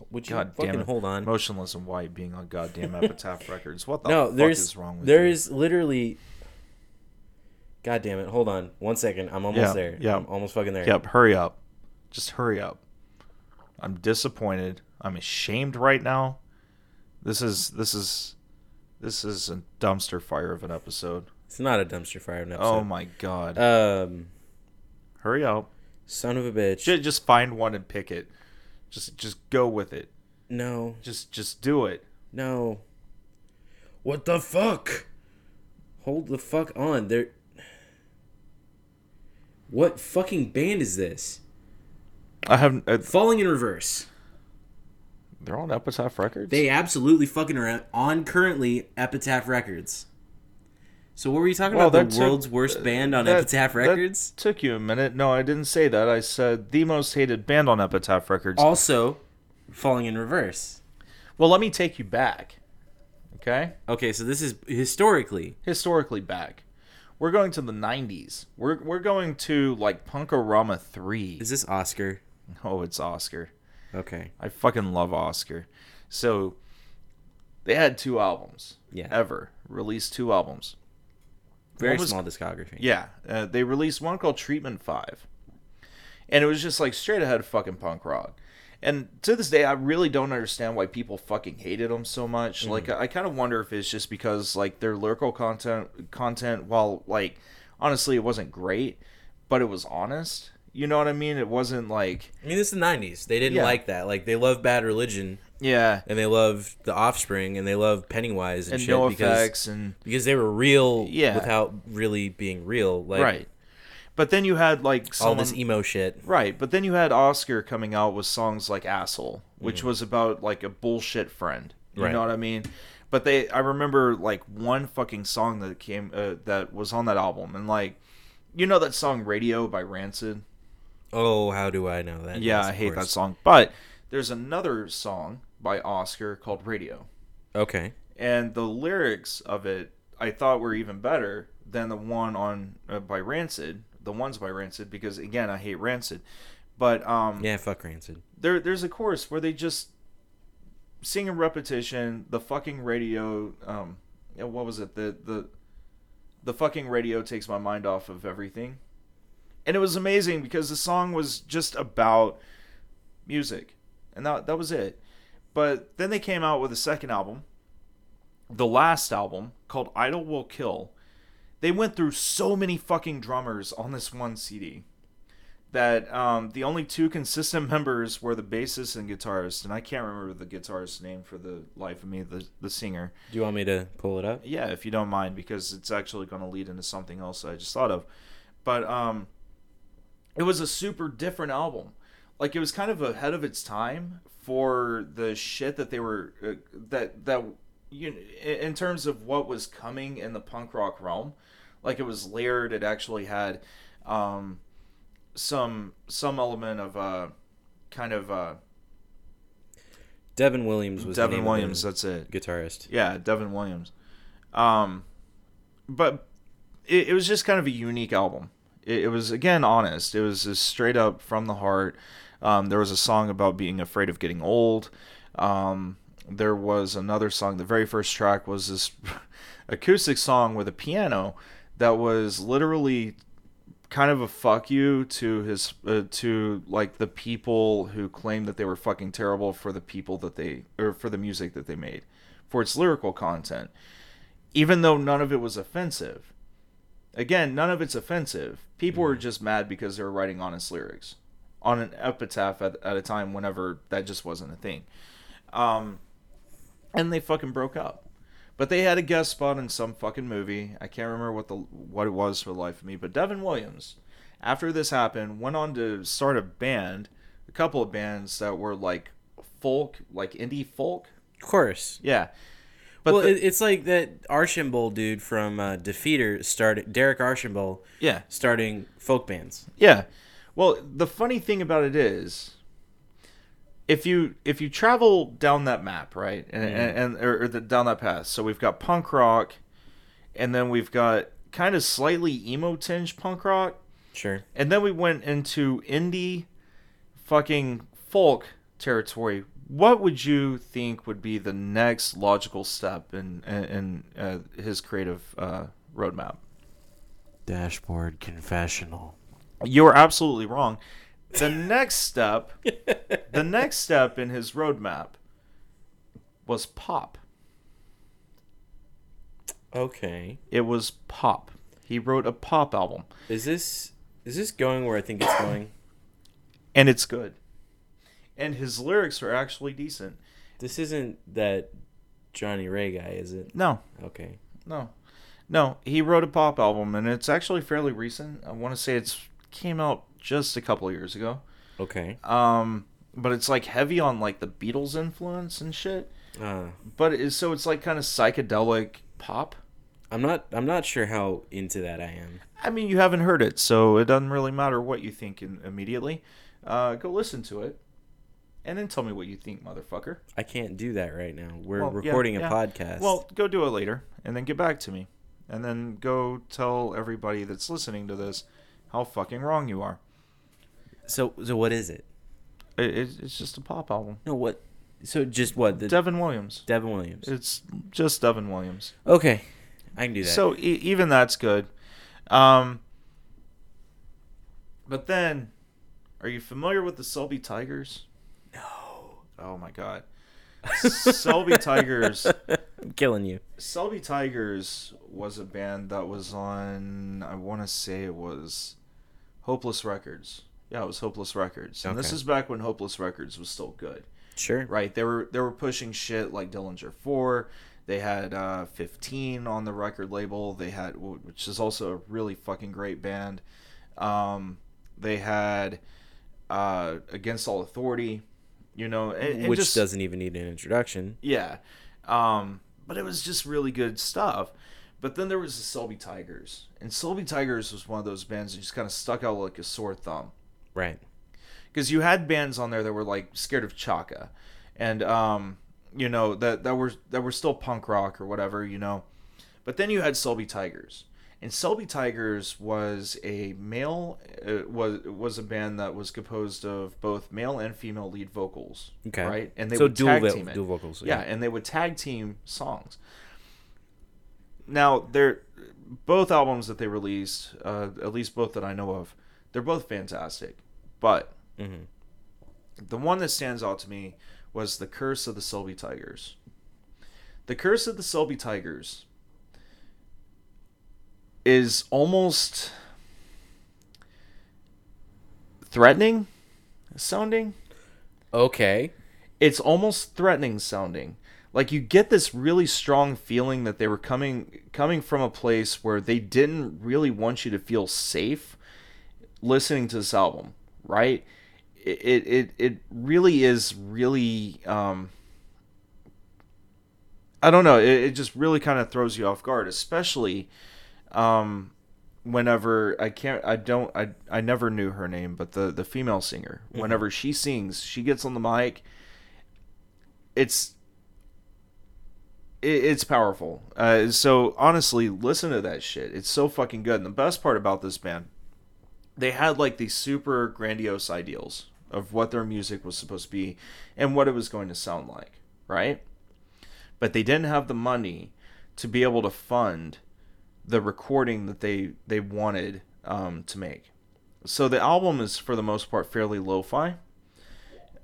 Would you God fucking damn it! hold on? Motionless and White being on goddamn <laughs> Epitaph Records. What the no, fuck there's is wrong with there you? is literally. God damn it! Hold on, one second. I'm almost Yeah, there. yeah. I'm almost fucking there. Yep, hurry up, just hurry up. I'm disappointed. I'm ashamed right now. This is this is this is a dumpster fire of an episode. It's not a dumpster fire of an Oh my god! Um, hurry up. son of a bitch. Ju- just find one and pick it. Just just go with it. no, Just just do it. no. What the fuck? Hold the fuck on. There. What fucking band is this? I have. Uh, Falling in Reverse. they're on Epitaph Records. They absolutely fucking are on currently Epitaph Records. So what were you talking Well, about? The took- world's worst band on That- Epitaph Records? took you a minute. No, I didn't say that. I said the most hated band on Epitaph Records. Also, Falling in Reverse. well, let me take you back. Okay, Okay, so this is historically. historically back. We're going to the '90s. We're we're going to like Punk-O-Rama three. Is this Osker? Oh, it's Osker. Okay. I fucking love Osker. So they had two albums. Yeah. Ever released two albums. Very was- small discography. Yeah, uh, they released one called Treatment Five, and it was just like straight ahead fucking punk rock. And to this day, I really don't understand why people fucking hated them so much. Mm-hmm. Like, I, I kind of wonder if it's just because like their lyrical content, content, while like honestly it wasn't great, but it was honest. You know what I mean? It wasn't like I mean, this is the 90s. They didn't Yeah. like that. Like, they love Bad Religion, yeah, and they love The Offspring, and they love Pennywise and, and shit no because, and because they were real Yeah. without really being real. Like, right. But then you had like All this emo shit. right. But then you had Osker coming out with songs like "Asshole," which Mm. was about like a bullshit friend. You Right. know what I mean? But they, I remember like one fucking song that came uh, that was on that album, and like, you know that song "Radio" by Rancid. Oh, how do I know that? Yeah, Yes, I hate that song. But there's another song by Osker called "Radio." Okay. and the lyrics of it I thought were even better than the one on uh, by Rancid, the ones by Rancid because again I hate Rancid, but um Yeah, fuck Rancid. there there's a chorus where they just sing in repetition the fucking radio um what was it? The the the fucking radio takes my mind off of everything. And it was amazing because the song was just about music. And that that was it. But then they came out with a second album the last album called idle will kill they went through so many fucking drummers on this one cd that um, the only two consistent <laughs> members were the bassist and guitarist, and I can't remember the guitarist's name for the life of me, the the singer. Do you want me to pull it up? Yeah, if you don't mind, because it's actually going to lead into something else I just thought of. But um, it was a super different album. Like it was kind of ahead of its time for the shit that they were uh, that that you in terms of what was coming in the punk rock realm. Like it was layered. It actually had um, some some element of uh, kind of uh, Devin Williams was Devin Williams. the That's it. guitarist. Yeah, Devin Williams. Um, but it, it was just kind of a unique album. It, it was again honest. It was just straight up from the heart. Um, there was a song about being afraid of getting old. Um, there was another song. The very first track was this <laughs> acoustic song with a piano that was literally kind of a fuck you to his uh, to like the people who claimed that they were fucking terrible for the people that they or for the music that they made for its lyrical content. Even though none of it was offensive. Again none of it's offensive. People were just mad because they were writing honest lyrics on an epitaph at, at a time whenever that just wasn't a thing. Um and they fucking broke up but they had a guest spot in some fucking movie. I can't remember what the what it was for the life of me. But Devin Williams, after this happened, went on to start a band, a couple of bands that were like folk, like indie folk. Of course. Yeah. But well, the- it's like that Archambault dude from uh, Defeater started Derek Archambault yeah, starting folk bands. yeah. Well, the funny thing about it is, if you if you travel down that map, right, and and, and or, or the, down that path, so we've got punk rock, and then we've got kind of slightly emo tinged punk rock, Sure. and then we went into indie fucking folk territory. What would you think would be the next logical step in in, in uh, his creative uh, roadmap? Dashboard confessional. you're absolutely wrong the next step the next step in his roadmap was pop Okay. it was pop he wrote a pop album Is this is this going where I think it's going? <coughs> and it's good and his lyrics are actually decent This isn't that Johnny Ray guy, is it? no Okay. No, no. He wrote a pop album, and it's actually fairly recent. I want to say it's came out just a couple years ago. Okay. Um, but it's like heavy on like the Beatles influence and shit. Uh, But it's so it's like kind of psychedelic pop. I'm not I'm not sure how into that I am. I mean, you haven't heard it, so it doesn't really matter what you think in, immediately. Uh, go listen to it, and then tell me what you think, motherfucker. I can't do that right now. We're Well, yeah, recording yeah. a podcast. Well, go do it later, and then get back to me, and then go tell everybody that's listening to this how fucking wrong you are. So so what is it? It, it's it's just a pop album. No, what? So just what? The Devin Williams. Devin Williams. It's just Devin Williams. Okay, I can do that. So e- even that's good. Um, but then, are you familiar with the Selby Tigers? no, Oh my god. Selby <laughs> Tigers. I'm killing you. Selby Tigers was a band that was on. I want to say it was Hopeless Records. Yeah, it was Hopeless Records, and this is back when Hopeless Records was still good. Sure. right? They were they were pushing shit like Dillinger Four. They had uh, 15 on the record label. They had, which is also a really fucking great band. Um, they had uh, Against All Authority. You know, and, and which just, doesn't even need an introduction. yeah. Um, but it was just really good stuff. But then there was the Selby Tigers, and Selby Tigers was one of those bands that just kind of stuck out like a sore thumb Right. because you had bands on there that were like scared of Chaka, and um, you know that that were that were still punk rock or whatever, you know. But then you had Selby Tigers, and Selby Tigers was a male uh, was was a band that was composed of both male and female lead vocals. Okay. right, and they so would dual tag vo- team it. dual vocals. Yeah, and they would tag team songs. Now, they're both albums that they released, uh, at least both that I know of, they're both fantastic. But Mhm. the one that stands out to me was The Curse of the Selby Tigers. The Curse of the Selby Tigers is almost threatening sounding Okay. it's almost threatening sounding. Like you get this really strong feeling that they were coming coming from a place where they didn't really want you to feel safe listening to this album, right? It it it really is really um I don't know, it, it just really kind of throws you off guard, especially um whenever I can't I don't I I never knew her name, but the the female singer, whenever she sings, she gets on the mic it's it, it's powerful. Uh, so honestly, listen to that shit. It's so fucking good. And the best part about this band, they had like these super grandiose ideals of what their music was supposed to be and what it was going to sound like, right? But they didn't have the money to be able to fund the recording that they they wanted um, to make. So the album is for the most part fairly lo-fi.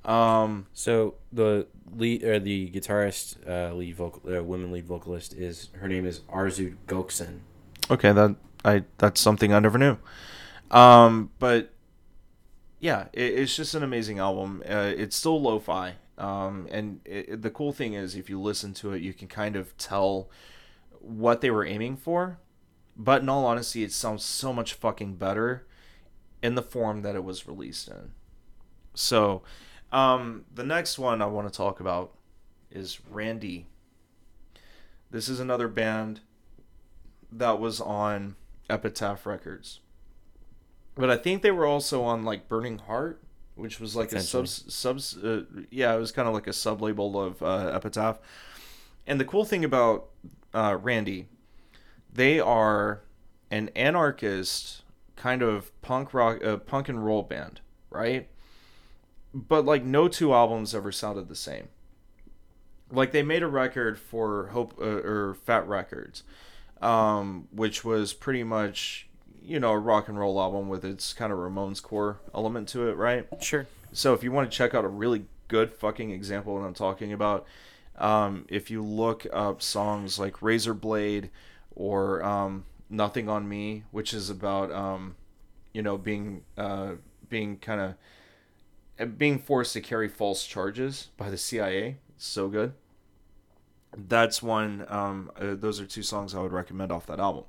Um, So the lead or the guitarist, uh, lead vocal, uh, women lead vocalist is her name is Arzu Goksen. Okay, that I that's something I never knew. Um, but yeah, it, it's just an amazing album. Uh, it's still lo-fi, um, and it, the cool thing is, if you listen to it, you can kind of tell what they were aiming for. But in all honesty, it sounds so much fucking better in the form that it was released in. So, um, the next one I want to talk about is Randy. This is another band that was on Epitaph Records. But I think they were also on like Burning Heart, which was like a sub subs uh, yeah, it was kind of like a sub label of uh, Epitaph. And the cool thing about uh, Randy, they are an anarchist kind of punk rock, uh, punk and roll band, right? But like no two albums ever sounded the same. Like they made a record for Hope uh, or Fat Records, um, which was pretty much you know a rock and roll album with its kind of Ramones core element to it, right? Sure. So if you want to check out a really good fucking example of what I'm talking about, um, if you look up songs like Razor Blade or um, Nothing on Me, which is about um, you know being uh, being kind of being forced to carry false charges by the CIA. It's so good. That's one. Um, uh, those are two songs I would recommend off that album.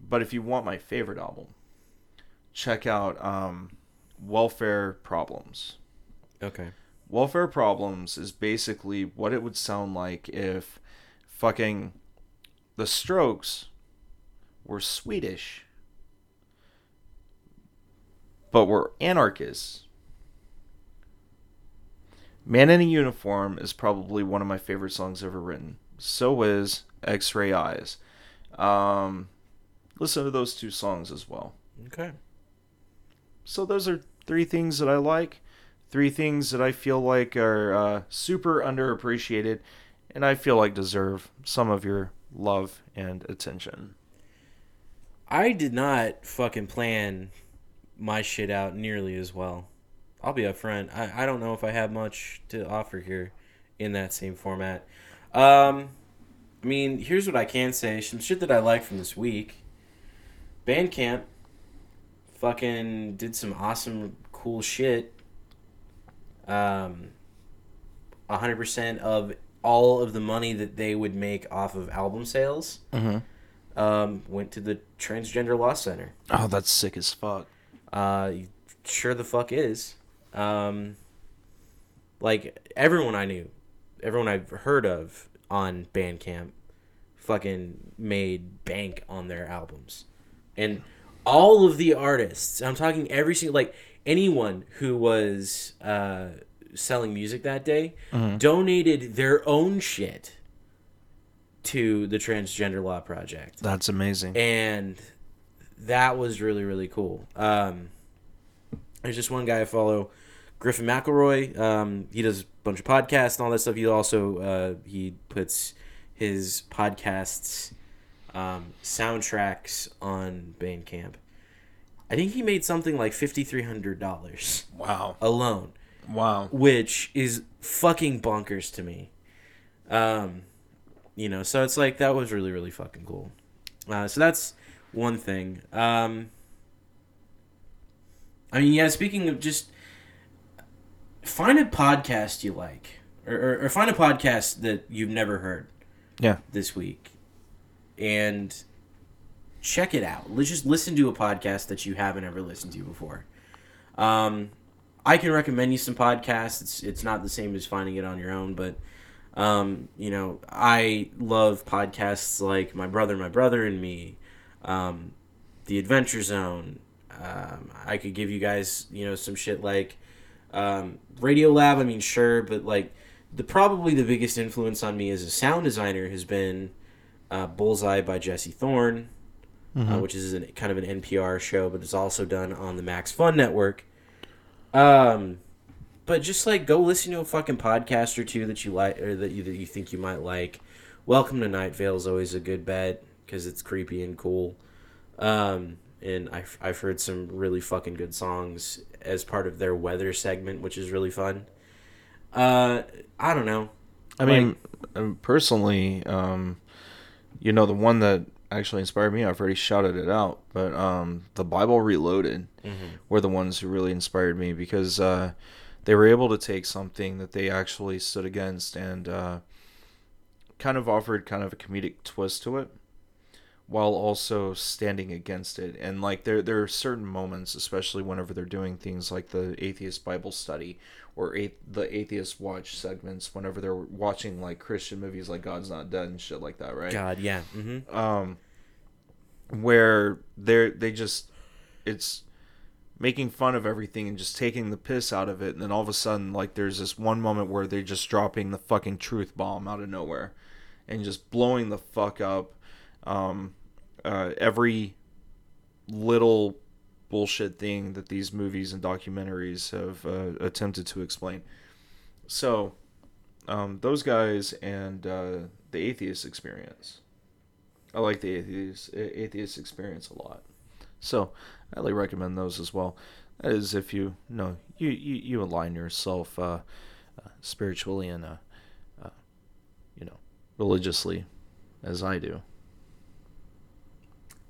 But if you want my favorite album, check out um, Welfare Problems. Okay. Welfare Problems is basically what it would sound like if fucking the Strokes were Swedish, but were anarchists. Man in a Uniform is probably one of my favorite songs ever written. So is X Ray Eyes. Um, listen to those two songs as well. Okay. So those are three things that I like, three things that I feel like are uh, super underappreciated, and I feel like deserve some of your love and attention. I did not fucking plan my shit out nearly as well. I'll be upfront. I, I don't know if I have much to offer here in that same format. Um, I mean, here's what I can say. Some shit that I like from this week. Bandcamp fucking did some awesome, cool shit. Um, 100% of all of the money that they would make off of album sales Mm-hmm. um, went to the Transgender Law Center. Oh, that's sick as fuck. Uh, sure the fuck is. Um, like everyone I knew, everyone I've heard of on Bandcamp, fucking made bank on their albums, and all of the artists. I'm talking every single like anyone who was uh, selling music that day donated their own shit to the Transgender Law Project That's amazing. and that was really really cool. Um, there's just one guy I follow, Griffin McElroy. Um, he does a bunch of podcasts and all that stuff. He also uh, he puts his podcasts um, soundtracks on Bandcamp. I think he made something like fifty three hundred dollars Wow. alone Wow. which is fucking bonkers to me. Um, you know, so it's like that was really really fucking cool. Uh, so that's one thing. Um, I mean, yeah. Speaking of just find a podcast you like, or, or, or find a podcast that you've never heard Yeah. this week, and check it out. Let's just listen to a podcast that you haven't ever listened to before. Um, I can recommend you some podcasts. It's it's not the same as finding it on your own, but um, you know, I love podcasts like My Brother, My Brother and Me, um, The Adventure Zone. Um, I could give you guys, you know, some shit like um, Radio Lab. I mean, sure, but like the probably the biggest influence on me as a sound designer has been uh, Bullseye by Jesse Thorn, uh, which is an, kind of an NPR show, but it's also done on the Max Fun Network. Um, but just like go listen to a fucking podcast or two that you like or that you that you think you might like. Welcome to Night Vale is always a good bet because it's creepy and cool. Um, and I've I've heard some really fucking good songs as part of their weather segment, which is really fun. Uh, I don't know. I mean, um, personally, um, you know, the one that actually inspired me, I've already shouted it out, but um, the Bible Reloaded were the ones who really inspired me because uh, they were able to take something that they actually stood against and uh, kind of offered kind of a comedic twist to it while also standing against it and like there there are certain moments especially whenever they're doing things like the atheist bible study or a- the atheist watch segments whenever they're watching like christian movies like god's not dead and shit like that right God, yeah. Mm-hmm. um where they're they just it's making fun of everything and just taking the piss out of it and then all of a sudden like there's this one moment where they're just dropping the fucking truth bomb out of nowhere and just blowing the fuck up um uh every little bullshit thing that these movies and documentaries have uh, attempted to explain so um those guys and uh the atheist experience I like the atheist atheist experience a lot, so I highly recommend those as well. That is, if you know you you, you align yourself uh, uh, spiritually and uh, uh, you know religiously, as I do.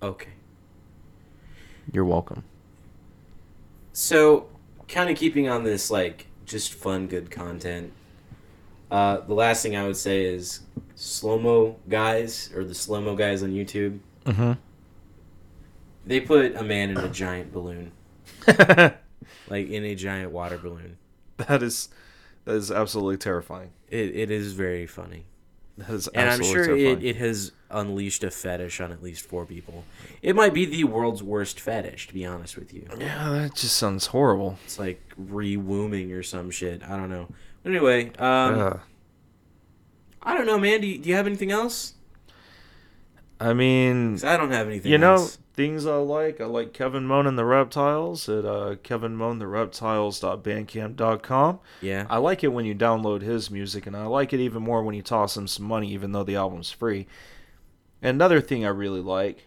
Okay. You're welcome. So, kind of keeping on this, like, just fun, good content. Uh, the last thing I would say is slow mo guys or the slow mo guys on YouTube. Mm-hmm. They put a man in a giant balloon, <laughs> like in a giant water balloon. that is that is absolutely terrifying. It, it is very funny, <laughs> That is and I'm sure it, it has unleashed a fetish on at least four people. It might be the world's worst fetish, to be honest with you. yeah, that just sounds horrible. It's like re-wombing or some shit. I don't know. But anyway, um, Ugh. I don't know, man. Do you, do you have anything else? I mean, I don't have anything. you know else. things I like. I like Kevin Moan and the Reptiles at uh, kevinmoanthereptiles.bandcamp.com. yeah. I like it when you download his music, and I like it even more when you toss him some money, even though the album's free. Another thing I really like,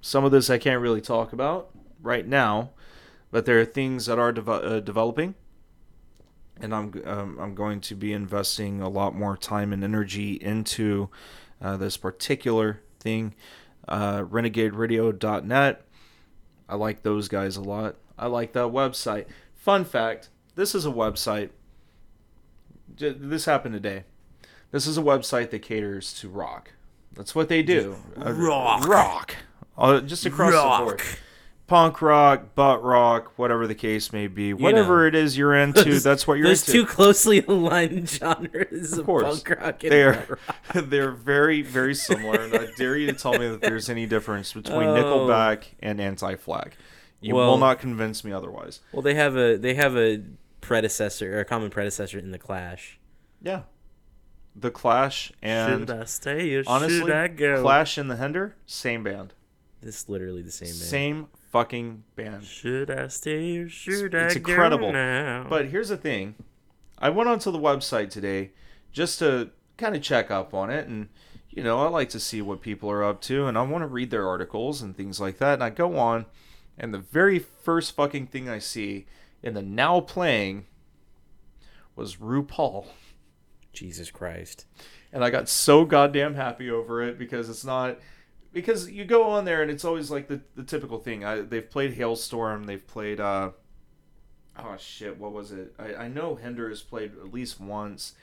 some of this I can't really talk about right now, but there are things that are deve- uh, developing, and I'm um, I'm going to be investing a lot more time and energy into uh, this particular thing. Uh, RenegadeRadio.net. I like those guys a lot. I like that website. Fun fact: This is a website. j- This happened today. This is a website that caters to rock. That's what they do. Rock. rock. Uh, just across the board. Punk rock, butt rock, whatever the case may be. Whatever know. it is you're <laughs> into, Those- that's what you're Those into. two closely aligned genres of, Of course. punk rock and they're rock. <laughs> they're very very similar, and I dare you to tell me that there's any difference between Oh. Nickelback and Anti-Flag. You Well- will not convince me otherwise. Well, they have a they have a predecessor or a common predecessor in the Clash. Yeah, the Clash and should I stay or honestly, should I go? Clash and the Hender, same band, This is literally the same. Man. same fucking band. Should I stay or should it's I incredible. go now? But here's the thing. I went onto the website today just to kind of check up on it and you know, I like to see what people are up to and I want to read their articles and things like that. And I go on and the very first fucking thing I see in the now playing was RuPaul. Jesus Christ. And I got so goddamn happy over it because it's not because you go on there and it's always like the, the typical thing. I, they've played Halestorm, they've played uh oh shit, what was it? I, I know Hinder has played at least once.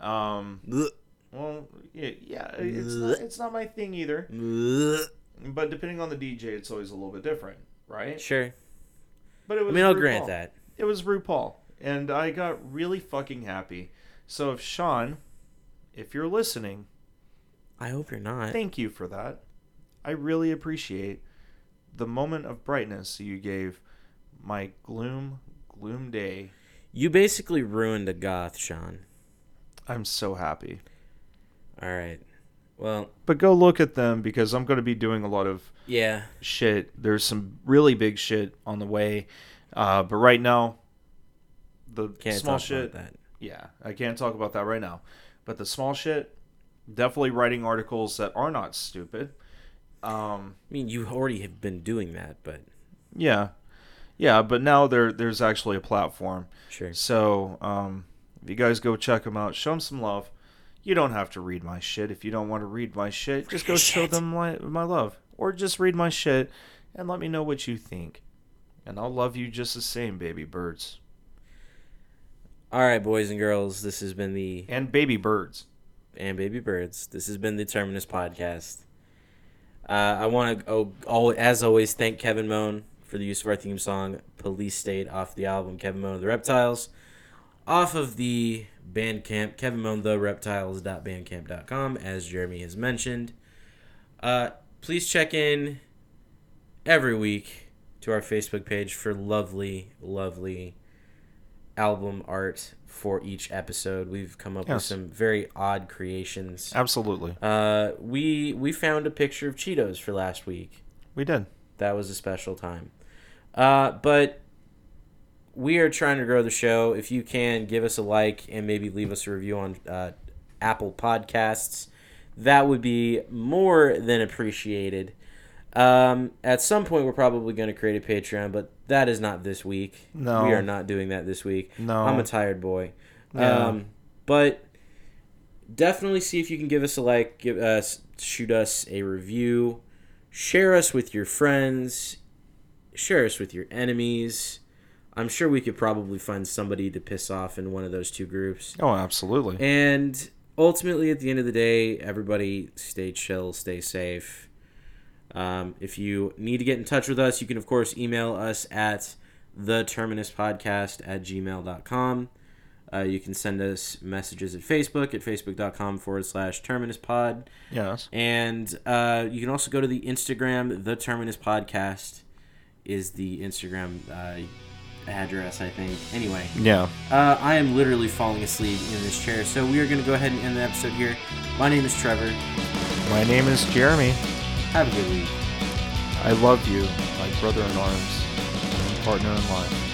Um well yeah, yeah it's not, it's not my thing either. But depending on the DJ it's always a little bit different, right? Sure. But it was I mean, I'll grant that. It was RuPaul. And I got really fucking happy. So if Sean, if you're listening, I hope you're not. Thank you for that. I really appreciate the moment of brightness you gave my gloom, gloom day. You basically ruined a goth, Sean. I'm so happy. All right. Well, But go look at them because I'm going to be doing a lot of yeah. shit. There's some really big shit on the way. Uh, but right now, the Can't small shit. Yeah, I can't talk about that right now. But the small shit, definitely writing articles that are not stupid. Um, I mean, you already have been doing that, but Yeah, yeah, but now there there's actually a platform. sure. So um, if you guys go check them out, show them some love. You don't have to read my shit if you don't want to read my shit. Just go Read show shit. them my my love, or just read my shit and let me know what you think, and I'll love you just the same, baby birds All right, boys and girls, this has been the and baby birds. and baby birds. This has been the Terminus podcast. Uh, I want to, oh, al as always, thank Kevin Moan for the use of our theme song "Police State" off the album Kevin Moan the Reptiles, off of the Bandcamp Kevin Moan the Reptiles.bandcamp.com, as Jeremy has mentioned. Uh, please check in every week to our Facebook page for lovely, lovely album art for each episode. We've come up with some very odd creations. Absolutely, Uh, we we found a picture of Cheetos for last week. we did. That was a special time. Uh, but we are trying to grow the show. If you can give us a like and maybe leave us a review on uh, Apple Podcasts, that would be more than appreciated. Um, at some point, we're probably going to create a Patreon, but that is not this week. No. we are not doing that this week. No. I'm a tired boy. Yeah. Um, but definitely see if you can give us a like, give us shoot us a review, share us with your friends, share us with your enemies. I'm sure we could probably find somebody to piss off in one of those two groups. Oh, absolutely. And ultimately, at the end of the day, everybody stay chill, stay safe. Um, if you need to get in touch with us, you can, of course, email us at the terminus podcast at gmail.com. Uh, you can send us messages at Facebook at facebook.com forward slash terminus pod. yes. And uh, you can also go to the Instagram. The Terminus Podcast is the Instagram uh, address, I think. Anyway, Yeah. uh, I am literally falling asleep in this chair, so we are going to go ahead and end the episode here. My name is Trevor. My name is Jeremy. Have a good week. I love you, my brother in arms, and partner in life.